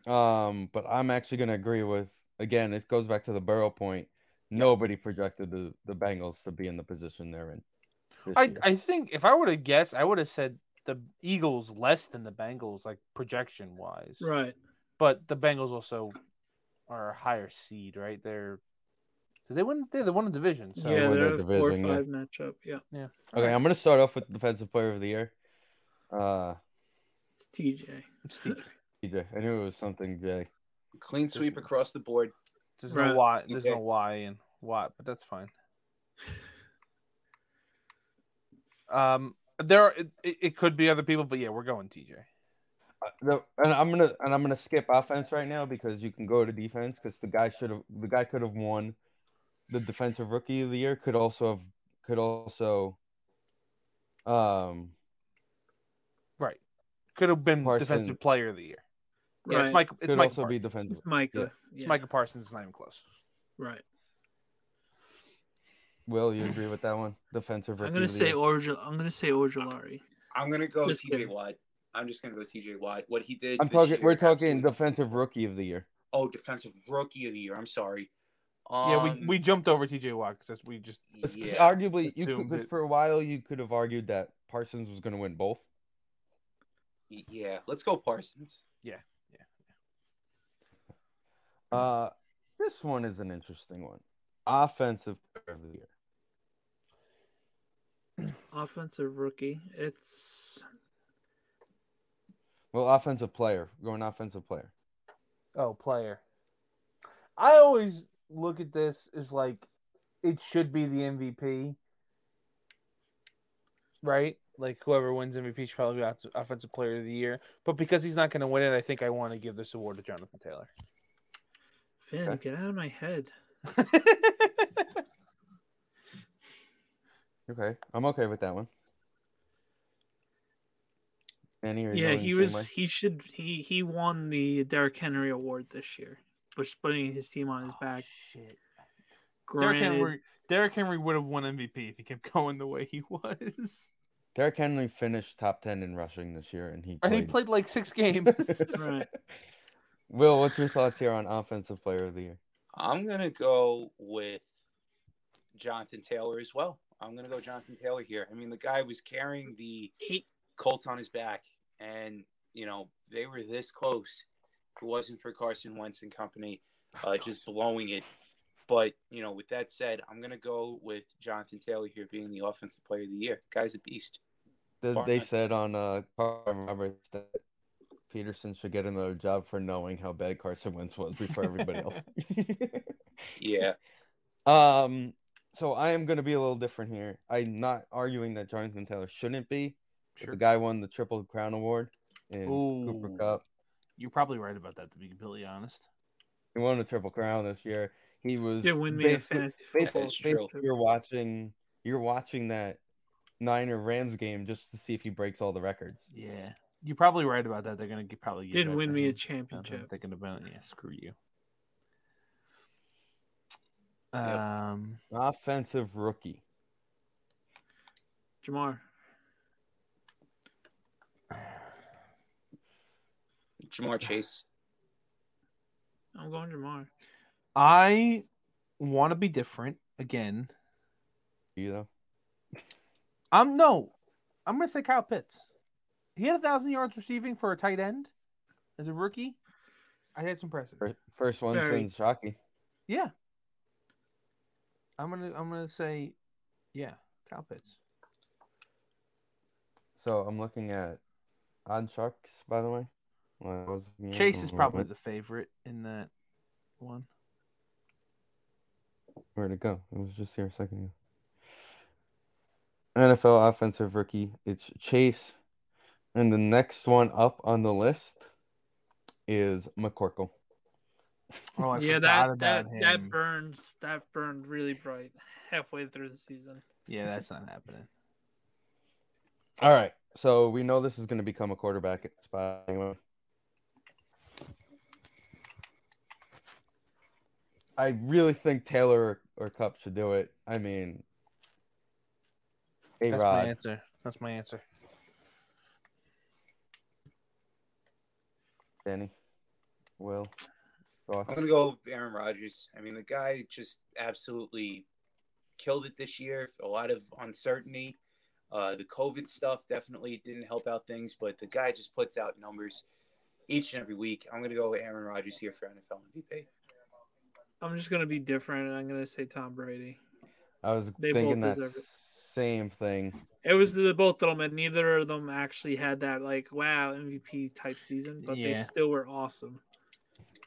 Um, but I'm actually gonna agree with again. It goes back to the Burrow point. nobody projected the, the Bengals to be in the position they're in. This I year. I think if I would have guessed, I would have said the Eagles less than the Bengals, like projection wise. Right. But the Bengals also are a higher seed, right? They're so they win. They they won the division. So yeah, win they're their a four or division, yeah. five matchup. Yeah. Yeah. Okay, I'm gonna start off with defensive player of the year. Uh, It's TJ. It's the- TJ. I knew it was something Jay. Clean sweep across the board. There's Right. no why. There's no why and what, but that's fine. Um, there are, it, it it could be other people, but yeah, we're going TJ. Uh, the, and I'm gonna and I'm gonna skip offense right now because you can go to defense because the guy should have the guy could have won the defensive rookie of the year could also have could also um Right. Could have been Parsons. defensive player of the year. Yeah, Right. it's Mike. It's could Mike. also be defensive. It's Micah. Yeah. Yeah. It's Micah Parsons. It's not even close. Right. Will you agree with that one? Defensive rookie. I'm gonna say year. Orja. I'm gonna say Ojulari. I'm gonna go Just TJ kidding. Watt. I'm just gonna go TJ Watt. What he did. I'm talking. year, We're talking absolutely- defensive rookie of the year. Oh, defensive rookie of the year. I'm sorry. yeah, we, Um, we jumped over TJ Watt because we just It's- it's yeah. arguably, you could because for a while you could have argued that Parsons was going to win both. Yeah, let's go Parsons. Yeah, yeah. yeah. Uh, this one is an interesting one. Offensive player of the year. Offensive rookie. It's Well, offensive player. Going offensive player. oh player. I always look at this as like it should be the MVP, right? Like whoever wins MVP should probably be off- offensive player of the year. But because he's not going to win it, I think I want to give this award to Jonathan Taylor. Vin. Okay. Get out of my head. Okay, I'm okay with that one. Annie, are Yeah, he was. same way? He should. He he won the Derrick Henry Award this year for putting his team on his oh, back. shit. Derrick Henry, Derrick Henry would have won MVP if he kept going the way he was. Derrick Henry finished top ten in rushing this year, and he And he played. played like six games. Right. Will, what's your thoughts here on offensive player of the year? I'm gonna go with Jonathan Taylor as well. I'm gonna go Jonathan Taylor here. I mean, the guy was carrying the Colts on his back, and you know they were this close. If it wasn't for Carson Wentz and company, uh, just blowing it. But you know, with that said, I'm gonna go with Jonathan Taylor here being the offensive player of the year. Guy's a beast. The, Bar they none. said on uh Carton Roberts that Pederson should get another job for knowing how bad Carson Wentz was before everybody else. Yeah, um, so I am going to be a little different here. I'm not arguing that Jonathan Taylor shouldn't be. but Sure. The guy won the Triple Crown Award in Cooper Kupp. You're probably right about that, to be completely honest. He won the Triple Crown this year. He was did win me a fantasy football. basically, That's true. basically you're watching you're watching that Niner Rams game just to see if he breaks all the records. Yeah, you're probably right about that. They're gonna get, probably give didn't win me a him. I'm championship. thinking about it. Yeah, screw you. Yep. Um, Offensive rookie. Ja'Marr. Ja'Marr Chase. I'm going Ja'Marr. I want to be different again. You know, I'm no, I'm gonna say Kyle Pitts. He had a thousand yards receiving for a tight end as a rookie. I think it's impressive. First one Very. since Shockey. Yeah. I'm gonna I'm gonna say, yeah, Pitts. So I'm looking at Odd Sharks, by the way. Well, I was Chase is probably the favorite in that one. Where'd it go? It was just here a second ago. NFL offensive rookie. It's Chase. And the next one up on the list is McCorkle. Oh, I yeah, that that about that him. burns. That burned really bright halfway through the season. Yeah, that's not happening. All right. So we know this is going to become a quarterback spot anyway. I really think Taylor or, or Kupp should do it. I mean, A That's my answer. That's my answer. Danny, Will. Thoughts? I'm gonna go Aaron Rodgers. I mean, the guy just absolutely killed it this year. A lot of uncertainty. Uh, the COVID stuff definitely didn't help out things, but the guy just puts out numbers each and every week. I'm gonna go with Aaron Rodgers here for NFL MVP. I'm just gonna be different. I'm gonna say Tom Brady. I was They thinking both that same thing. It was the both of them, and neither of them actually had that like wow MVP type season, but they still were awesome.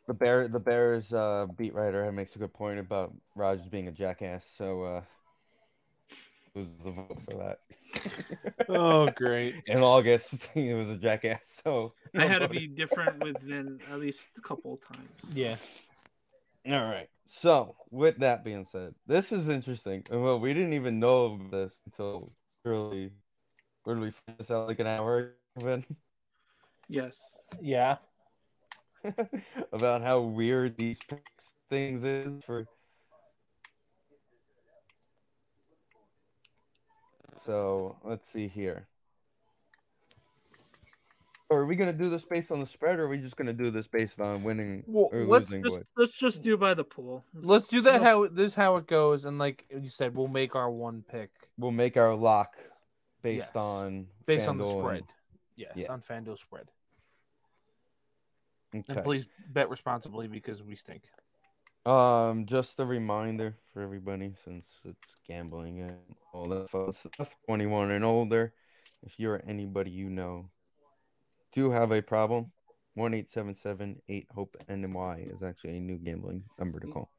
The bear, the Bears uh, beat writer makes a good point about Rodgers being a jackass. So uh, was the vote for that. Oh, great. In August, he was a jackass. So I had to be different within at least a couple of times. Yeah. All right. So, with that being said, this is interesting. And, Well, we didn't even know of this until early. Where did we find this out? Like an hour ago, Yes. Yeah. about how weird these things is for. So let's see here. Or are we gonna do this based on the spread, or are we just gonna do this based on winning Well, or let's losing? Just, wood? let's just do by the pool. Let's do that No- how this is how it goes, and like you said, we'll make our one pick We'll make our lock based Yes. on based on the FanDuel and- spread. Yes, Yeah. on FanDuel spread. Okay. And please bet responsibly because we stink. Um, just a reminder for everybody, since it's gambling and all that fun stuff. Twenty-one and older. If you're anybody you know, do have a problem, one eight seven seven eight hope NY is actually a new gambling number to call.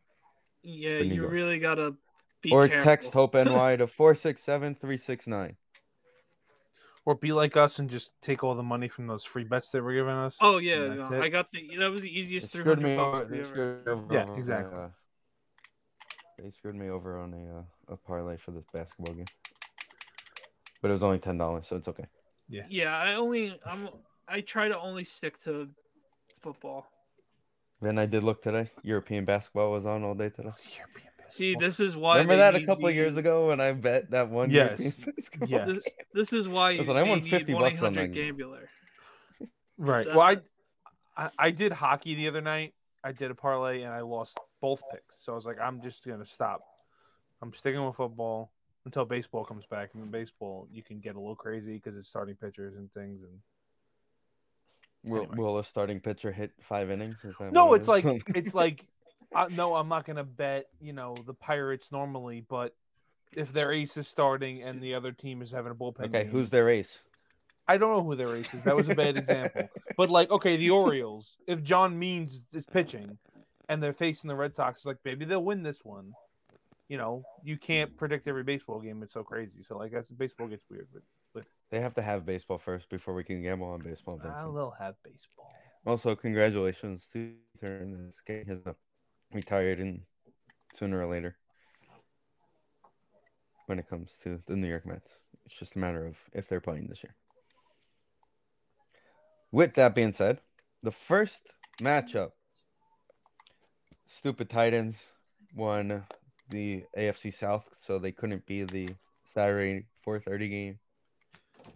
Yeah, you York. really gotta be or careful. text hope NY to four six seven three six nine. Or be like us and just take all the money from those free bets they were giving us. Oh yeah, no. I got the that was the easiest three screwed me bucks over. They ever. screwed, over Yeah, on a, exactly. uh, they screwed me over on a uh, a parlay for this basketball game, but it was only ten dollars, so it's okay. Yeah, yeah, I only I'm I try to only stick to football. Then I did look today. European basketball was on all day today. European See, this is why. Remember that a need couple of years ago when I bet that one Yes. Yes. This, this is why Listen, I won 50 bucks on that game. Gambler. Right. That- Well, I, I I did hockey the other night. I did a parlay and I lost both picks. So I was like, I'm just gonna stop. I'm sticking with football until baseball comes back. And in baseball, you can get a little crazy because it's starting pitchers and things. And Will, Anyway. will a starting pitcher hit five innings? Is that no, what it's is? like it's like, uh, no, I'm not gonna bet. You know, the Pirates normally, but if their ace is starting and the other team is having a bullpen, okay. game- Who's their ace? I don't know who their ace is. That was a bad example. But like, okay, the Orioles. If John Means is pitching, and they're facing the Red Sox, it's like maybe they'll win this one. You know, you can't predict every baseball game. It's so crazy. So like, that's baseball gets weird. But They have to have baseball first before we can gamble on baseball. uh, Vincent. they'll have baseball. Also, congratulations to Turner. This guy has uh, retired in sooner or later. When it comes to the New York Mets, it's just a matter of if they're playing this year. With that being said, the first matchup, stupid Titans won the AFC South, so they couldn't be the Saturday 4:30 game.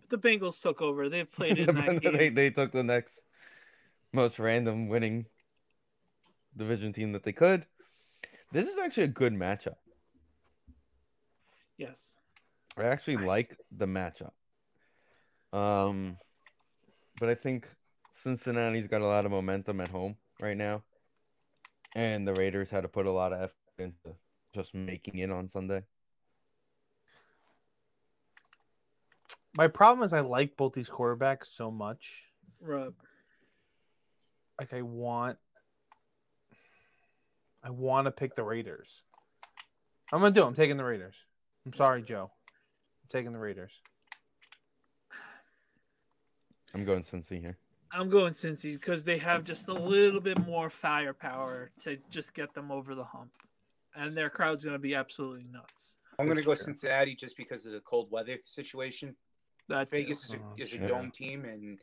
The Bengals took over. They've played in that game. they they took the next most random winning division team that they could. This is actually a good matchup. Yes. I actually like the matchup. Um, but I think Cincinnati's got a lot of momentum at home right now, and the Raiders had to put a lot of effort into just making it on Sunday. My problem is I like both these quarterbacks so much. Right. Like I want, I want to pick the Raiders. I'm gonna do. it. I'm taking the Raiders. I'm sorry, Joe. I'm taking the Raiders. I'm going Cincy here. I'm going Cincy because they have just a little bit more firepower to just get them over the hump, and their crowd's going to be absolutely nuts. I'm going to go true. Cincinnati just because of the cold weather situation. That's Vegas is a, Oh, is a sure. dome team, and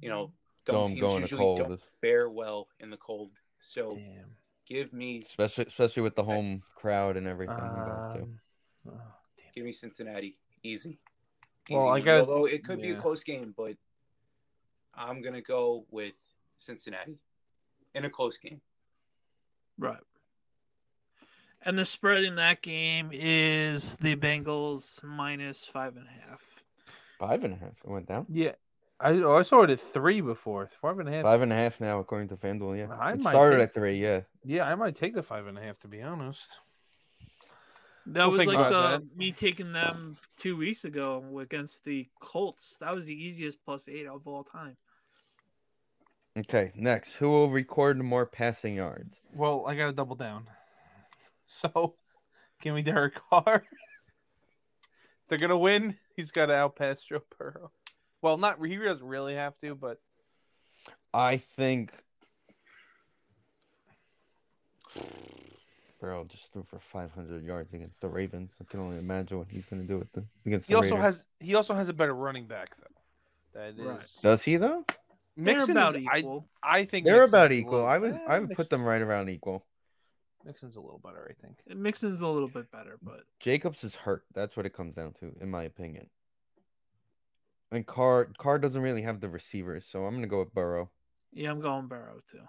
you know dome, Dome teams going usually don't fare well in the cold. So Damn. Give me Especially especially with the home crowd and everything. Um, oh, give me Cincinnati easy. Well, I win. gotta- although it could be a close game, but I'm gonna go with Cincinnati in a close game. Right. And the spread in that game is the Bengals minus five and a half. Five and a half. It went down. Yeah, I oh, I saw it at three before. Five and a half. Five and a half now, according to FanDuel. Yeah, I it started take- at three. Yeah, Yeah, I might take the five and a half to be honest. That We'll was like the about uh, me taking them two weeks ago against the Colts. That was the easiest plus eight of all time. Okay, next. Who will record more passing yards? Well, I got to double down. So, give me Derek Carr. They're gonna win. He's got to outpass Joe Burrow. Well, not he doesn't really have to, but I think Burrow just threw for 500 yards against the Ravens. I can only imagine what he's going to do with the against he the also Raiders. has he also has a better running back though. That is Right. Does he though? They're about is, equal. I think They're Mixon's about a equal. I would eh, I would put them right around equal. Mixon's a little better, I think. Mixon's a little bit better, but Jacobs is hurt. That's what it comes down to, in my opinion. And Carr Carr doesn't really have the receivers, so I'm gonna go with Burrow. yeah, I'm going Burrow too.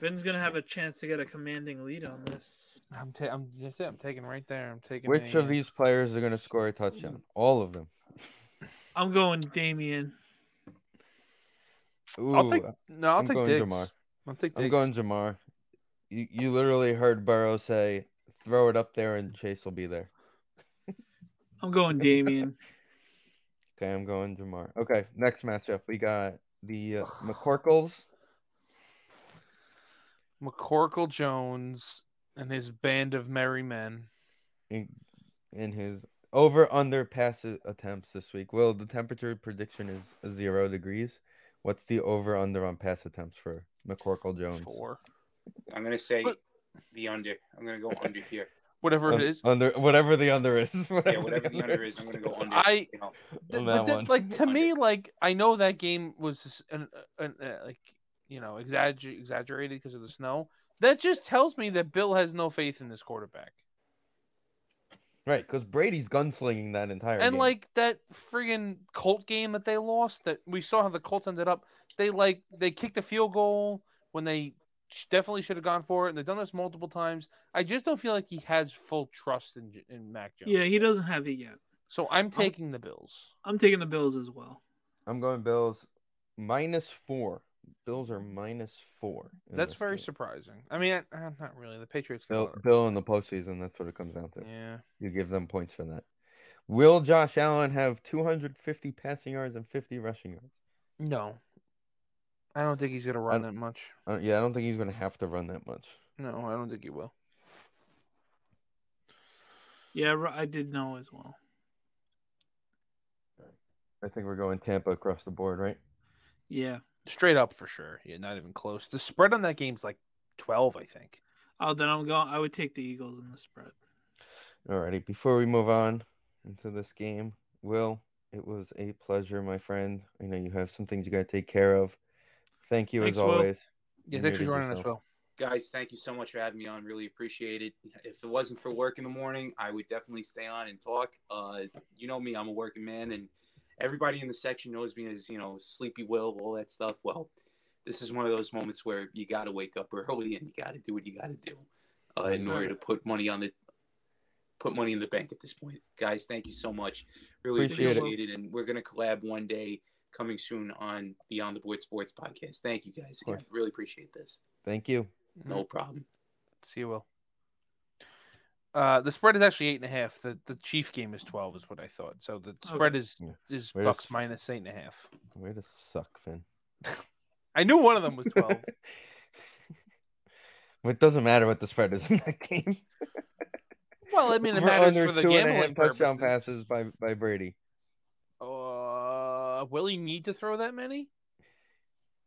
Vin's gonna have a chance to get a commanding lead on this. I'm ta- I'm that's it. I'm taking right there. I'm taking Which a, of these players are gonna score a touchdown? All of them. I'm going Damien. Ooh, I'll take no. I'll I'm take going Diggs. Ja'Marr. I'll take I'm going Ja'Marr. You you literally heard Burrow say, "Throw it up there, and Chase will be there." I'm going Damien. Okay, I'm going Ja'Marr. Okay, next matchup we got the uh, McCorkles. McCorkle Jones and his band of merry men. in, in his over under pass attempts this week. Will the temperature prediction is zero degrees? What's the over under on pass attempts for McCorkle Jones? Four. I'm gonna say But- the under. I'm gonna go under here. Whatever Un- it is. under whatever the under is. Yeah, whatever the under is, I'm gonna go under. I- you know. Th- on that that- one. like to Under. me, like I know that game was an, an, uh, like you know exagger- exaggerated because of the snow. That just tells me that Bill has no faith in this quarterback. Right, because Brady's gunslinging that entire And game. like that friggin' Colt game that they lost, that we saw how the Colts ended up. They like they kicked a field goal when they sh- definitely should have gone for it, and they've done this multiple times. I just don't feel like he has full trust in in Mac Jones. Yeah, he doesn't have it yet. So I'm taking the Bills. I'm taking the Bills as well. I'm going Bills minus four. Bills are minus four. That's very game. surprising. I mean, I, uh, not really. The Patriots. Bill, Got Bill in the postseason. That's what it comes down to. yeah. You give them points for that. Will Josh Allen have 250 passing yards and 50 rushing yards? No. I don't think he's gonna run that much. Uh, yeah, I don't think he's going to have to run that much. No, I don't think he will. Yeah, I did know as well. I think we're going Tampa across the board, right? Yeah. Straight up for sure. Yeah, not even close. The spread on that game's like twelve, I think. Oh, then I'm going. I would take the Eagles in the spread. Alrighty, before we move on into this game, Will, it was a pleasure, my friend. I know you have some things you got to take care of. Thank you Thanks, as Will. always. Yeah, thanks for joining us. Will. Guys, thank you so much for having me on. Really appreciate it. If it wasn't for work in the morning, I would definitely stay on and talk. Uh, you know me, I'm a working man, and everybody in the section knows me as you know Sleepy Will, all that stuff. Well, this is one of those moments where you got to wake up early and you got to do what you got to do uh, in order to put money on the put money in the bank at this point. Guys, thank you so much. Really Appreciate appreciate, it. it. and we're gonna collab one day coming soon on Beyond the Board Sports podcast. Thank you guys. course. Really appreciate this. Thank you. No problem. See you, Will. Uh, the spread is actually eight and a half. The the Chief game is twelve, is what I thought. So the spread is Yeah. is Way to Bucks s- minus eight and a half. Way to suck, Vin. I knew one of them was twelve. it doesn't matter what the spread is in that game. well, I mean, it Over matters under for the two and a gambling half touchdown purposes. passes by, by Brady. Uh, will he need to throw that many?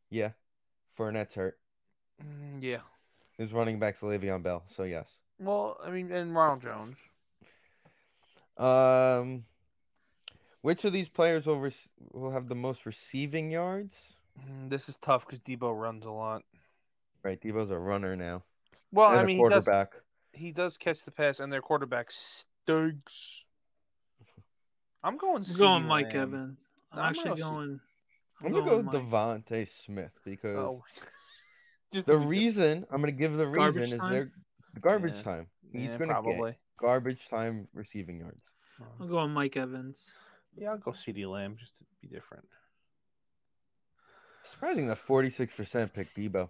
Yeah. Fournette's hurt. Mm, yeah. His running back's Le'Veon Bell, so yes. Well, I mean, and Ronald Jones. Um, which of these players will rec- will have the most receiving yards? Mm, This is tough because Deebo runs a lot. Right, Deebo's a runner now. Well, and I a mean, he does quarterback. he does catch the pass, and their quarterback stinks. I'm going. I'm going Mike Evans. I'm I'm actually gonna see- going. I'm gonna go going with Mike. DeVonta Smith because Oh, Just The reason I'm going to give the reason is time? their garbage Yeah. time. He's Yeah, going to probably. get garbage time receiving yards. I'll go on Mike Evans. Yeah, I'll go CeeDee Lamb just to be different. Surprising that 46% pick Deebo.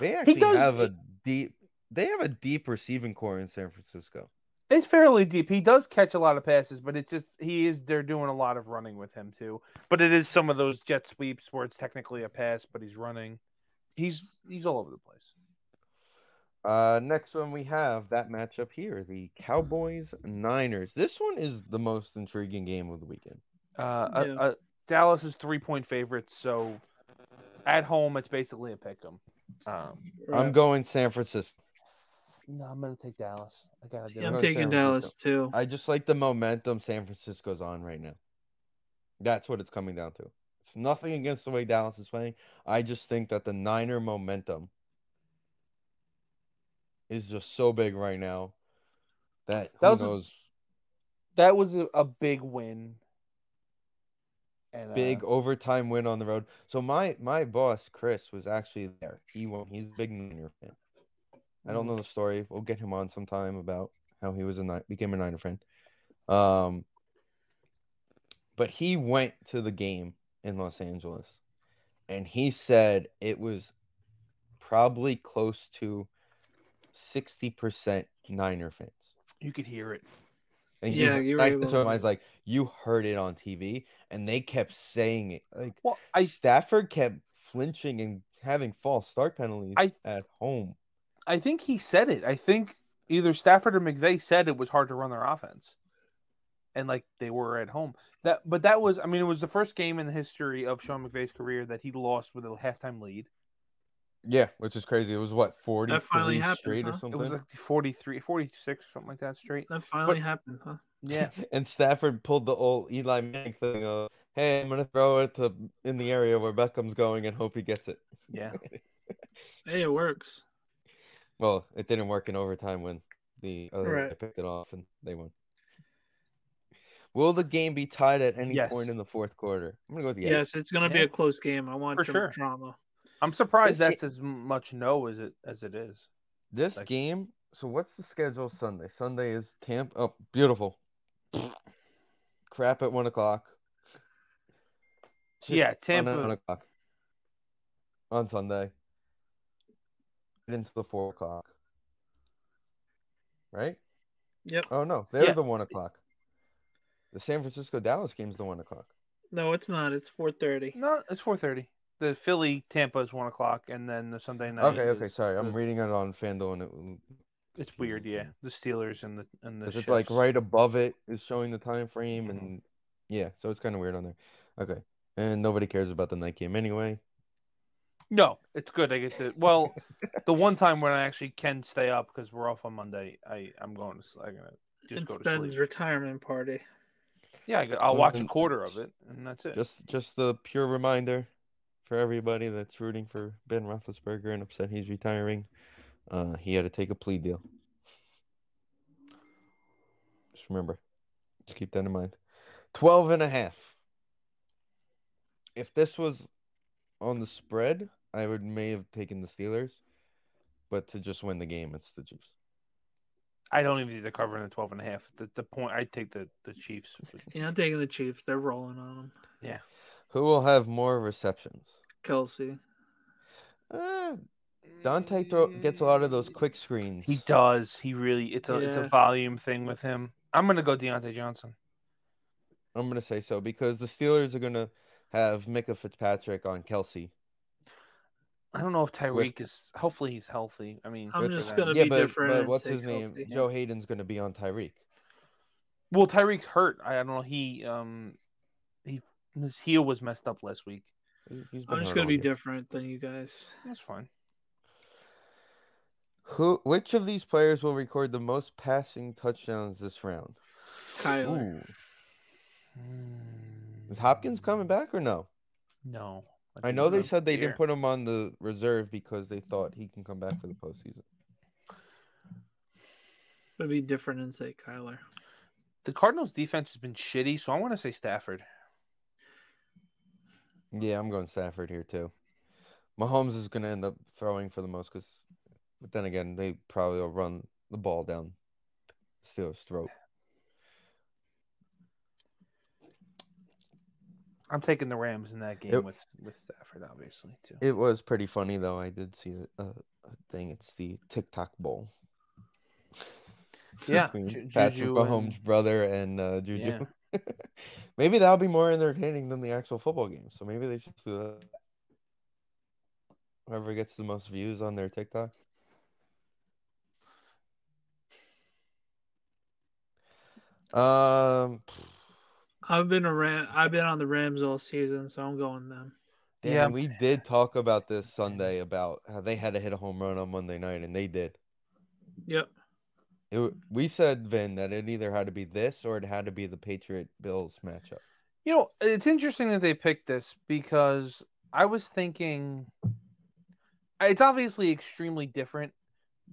They actually does- have a deep. They have a deep receiving corps in San Francisco. It's fairly deep. He does catch a lot of passes, but it's just he is they're doing a lot of running with him too. But it is some of those jet sweeps where it's technically a pass, but he's running. He's he's all over the place. Uh, next one we have that matchup here: the Cowboys Niners. This one is the most intriguing game of the weekend. Uh, uh, Yeah. uh, Dallas is three point favorites, so at home it's basically a pick 'em. Um, I'm going San Francisco. No, I'm gonna take Dallas. I gotta do Yeah, I'm Go it. taking Dallas too. I just like the momentum San Francisco's on right now. That's what it's coming down to. It's nothing against the way Dallas is playing. I just think that the Niner momentum is just so big right now that who That was a- knows That was a, a big win. And uh, big overtime win on the road. So my my boss Chris was actually there. He won. He's a big Niner fan. I don't know the story. We'll get him on sometime about how he was a Ni- became a Niner fan. Um, but he went to the game in Los Angeles, and he said it was probably close to sixty percent Niner fans. you could hear it. And Yeah, you, you were I able said to him, to- I was like, you heard it on TV, and they kept saying it. Like Well, I Stafford kept flinching and having false start penalties I- at home. I think he said it. I think either Stafford or McVay said it was hard to run their offense. And like they were at home. That but that was I mean it was the first game in the history of Sean McVay's career that he lost with a halftime lead. Yeah, which is crazy. It was what forty That finally happened, straight huh? or It something. It was like 43 46 something like that straight. That finally happened, huh? Yeah. and Stafford pulled the old Eli Manning thing of, "Hey, I'm gonna throw it to in the area where Beckham's going and hope he gets it." Yeah. Hey, it works. Well, it didn't work in overtime when the other Right. picked it off and they won. Will the game be tied at any Yes. point in the fourth quarter? I'm gonna go with yes. Yes, it's gonna be a close game. I want For dra- sure. drama. I'm surprised This that's as much no as it as it is. This Like- game. So what's the schedule Sunday? Sunday is Tampa. Oh, beautiful. Crap at one o'clock. Shit Yeah, on Tampa one o'clock on Sunday. Into the four o'clock. Right? Yep. Oh no, they're Yeah. the one o'clock. The San Francisco Dallas game's the one o'clock. No, it's not. It's four thirty. No, it's four thirty. The Philly Tampa is one o'clock, and then the Sunday night. Okay, okay, is sorry. I'm the- reading it on FanDuel and it It's weird, yeah. The Steelers and the and the. Because it's like right above it is showing the time frame Mhm. and yeah, so it's kind of weird on there. Okay. And nobody cares about the night game anyway. No, it's good. I get to. Well, the one time when I actually can stay up because we're off on Monday, I I'm going to. s- I'm gonna just It's go to Ben's sleep. retirement party. Yeah, I go- I'll watch a Mhm. quarter of it, and that's it. Just just the pure reminder for everybody that's rooting for Ben Roethlisberger and upset he's retiring. Uh, he had to take a plea deal. Just remember. Just keep that in mind. 12 and a half. If this was on the spread, I would may have taken the Steelers. But to just win the game, it's the Chiefs. I don't even see the cover in the 12 and a half. The the point I take the the Chiefs. Yeah, I'm taking the Chiefs. They're rolling on them. Yeah. Who will have more receptions? Kelce. Uh, Dante throw, gets a lot of those quick screens. He does. He really. It's a it's a volume thing with him. I'm gonna go Diontae Johnson. I'm gonna say so because the Steelers are gonna have Minkah Fitzpatrick on Kelce. I don't know if Tyreek is. Hopefully he's healthy. I mean, I'm just gonna yeah, be but, different but what's his name? Kelce. Joe Haden's gonna be on Tyreek. Well, Tyreek's hurt. I don't know. He um, he his heel was messed up last week. He- He's been I'm just gonna be year. different than you guys. That's fine. Who? Which of these players will record the most passing touchdowns this round? Kyler. Ooh. Is Hopkins coming back or no? No. I know they said they here. didn't put him on the reserve because they mm-hmm. thought he can come back for the postseason. It'd be different and say Kyler. The Cardinals' defense has been shitty, so I want to say Stafford. Yeah, I'm going Stafford here too. Mahomes is going to end up throwing for the most because, but then again, they probably will run the ball down Steelers' throat. I'm taking the Rams in that game It- with with Stafford, obviously too. It was pretty funny though. I did see a, a, thing. It's the TikTok Bowl. Yeah, Patrick Juju Mahomes' and- brother and uh, Juju. Yeah. maybe that'll be more entertaining than the actual football game. So maybe they should do that. Whoever gets the most views on their TikTok. Um, I've been a Ram. I've been on the Rams all season, so I'm going them. damn, Yeah. we did talk about this Sunday about how they had to hit a home run on Monday night, and they did. Yep. It, we said Vin that it either had to be this or it had to be the Patriot Bills matchup. You know, it's interesting that they picked this because I was thinking it's obviously extremely different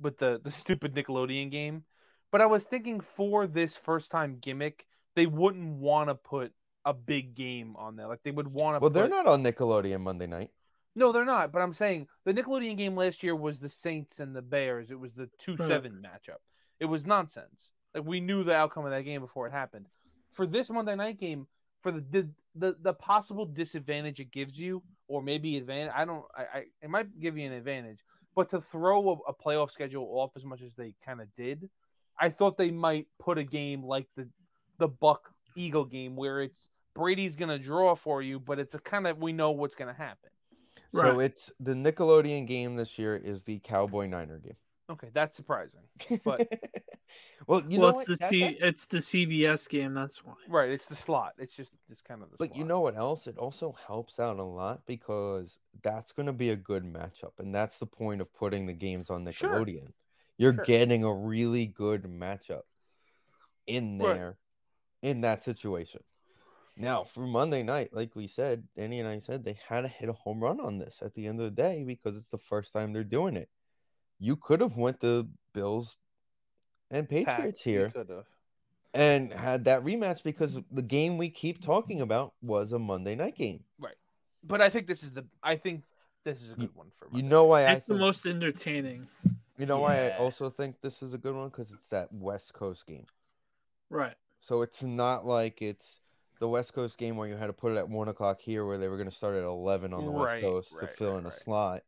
with the the stupid Nickelodeon game, but I was thinking for this first time gimmick, they wouldn't want to put a big game on there. Like they would want to. Well, put... they're not on Nickelodeon Monday night. No, they're not. But I'm saying the Nickelodeon game last year was the Saints and the Bears. It was the two seven matchup. It was nonsense. Like we knew the outcome of that game before it happened. For this Monday night game, for the the the, the possible disadvantage it gives you, or maybe advantage, I don't. I, I it might give you an advantage, but to throw a, a playoff schedule off as much as they kind of did, I thought they might put a game like the the Buck Eagle game where it's Brady's gonna draw for you, but it's a kind of we know what's gonna happen. So Right. it's the Nickelodeon game this year is the Cowboy Niner game. Okay, that's surprising. But- well, you well, know it's what? the That- C. that- It's the CBS game. That's why. Right, it's the slot. It's just it's kind of the But you know what else? It also helps out a lot because that's going to be a good matchup, and that's the point of putting the games on Sure. Nickelodeon. You're Sure. getting a really good matchup in Right. there, in that situation. Now, for Monday night, like we said, Danny and I said they had to hit a home run on this at the end of the day because it's the first time they're doing it. You could have went to Bills and Patriots you here and had that rematch because the game we keep talking about was a Monday night game. Right. But I think this is the I think this is a You- good one for You know why I It's the think, most entertaining. you know why I also think this is a good one because it's that West Coast game. Right. So it's not like it's the West Coast game where you had to put it at one o'clock here, where they were going to start at eleven on the Right, West Coast to fill right, in a right. slot.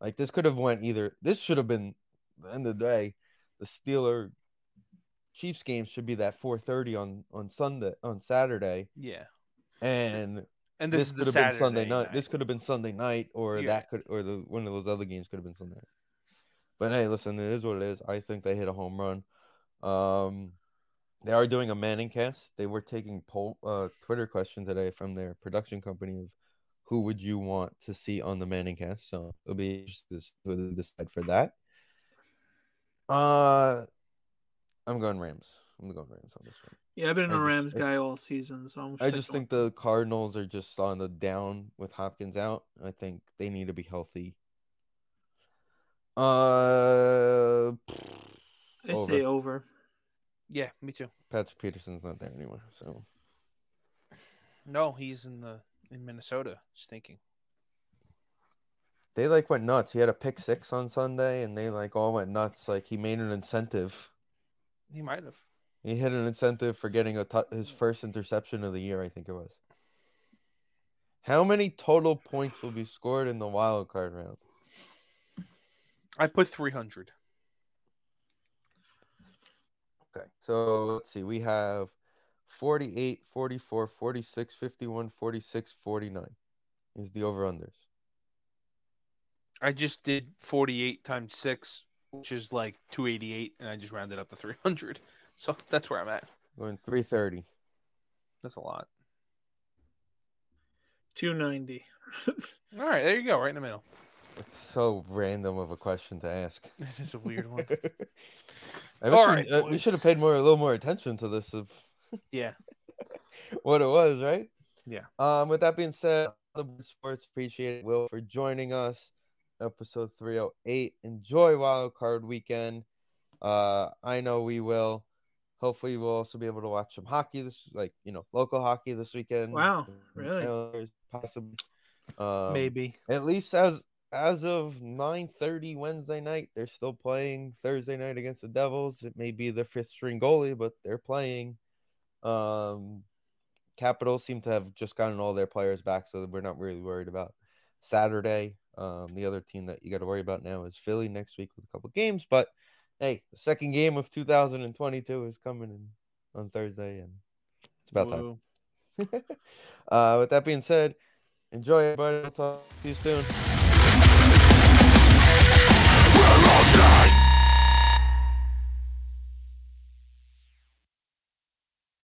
Like this could have went either. This should have been the end of the day. The Steeler Chiefs game should be that four thirty on on Sunday on Saturday, Yeah. and And this, this, could have the been Sunday Saturday night. This could have been Sunday night, or Yeah. that could, or the one of those other games could have been Sunday. night. But hey, listen, it is what it is. I think they hit a home run. Um, they are doing a Manning cast. They were taking poll, uh, Twitter question today from their production company of who would you want to see on the Manning cast. So it'll be interesting to see who they decide for that. Uh, I'm going Rams. I'm going Rams on this one. Yeah, I've been I a Rams guy all season, so I'm. I just think the Cardinals are just on the down with Hopkins out. I think they need to be healthy. Uh, I say over. Yeah, me too. Patrick Peterson's not there anymore, so No, he's in the in Minnesota stinking. they like went nuts. He had a pick six on Sunday, and they like all went nuts. Like he made an incentive. He might have. He hit an incentive for getting a tou- his first interception of the year. I think it was. How many total points will be scored in the wild card round? I put three hundred. Okay, so let's see. We have 48, 44, 46, 51, 46, 49 is the over unders. I just did forty eight times six, which is like two eighty eight, and I just rounded up to three hundred. So that's where I'm at. Going 330. That's a lot. Two ninety. All right, there you go, right in the middle. It's so random of a question to ask. It is a weird one. I All we, uh, we should have paid more, a little more attention to this of Yeah. what it was, right? Yeah. Um, with that being said, the sports appreciate Will for joining us. Episode 308. Enjoy Wild Card Weekend. Uh, I know we will. Hopefully, we'll also be able to watch some hockey this, like you know, local hockey this weekend. Wow, really? Possibly. Um, Maybe. At least as as of 9:30 Wednesday night, they're still playing Thursday night against the Devils. It may be the fifth string goalie, but they're playing. Um, Capitals seem to have just gotten all their players back, so we're not really worried about Saturday. Um, the other team that you got to worry about now is Philly next week with a couple games. But hey, the second game of 2022 is coming in on Thursday, and it's about time. uh, with that being said, enjoy everybody. I'll talk to you soon. We're all dead.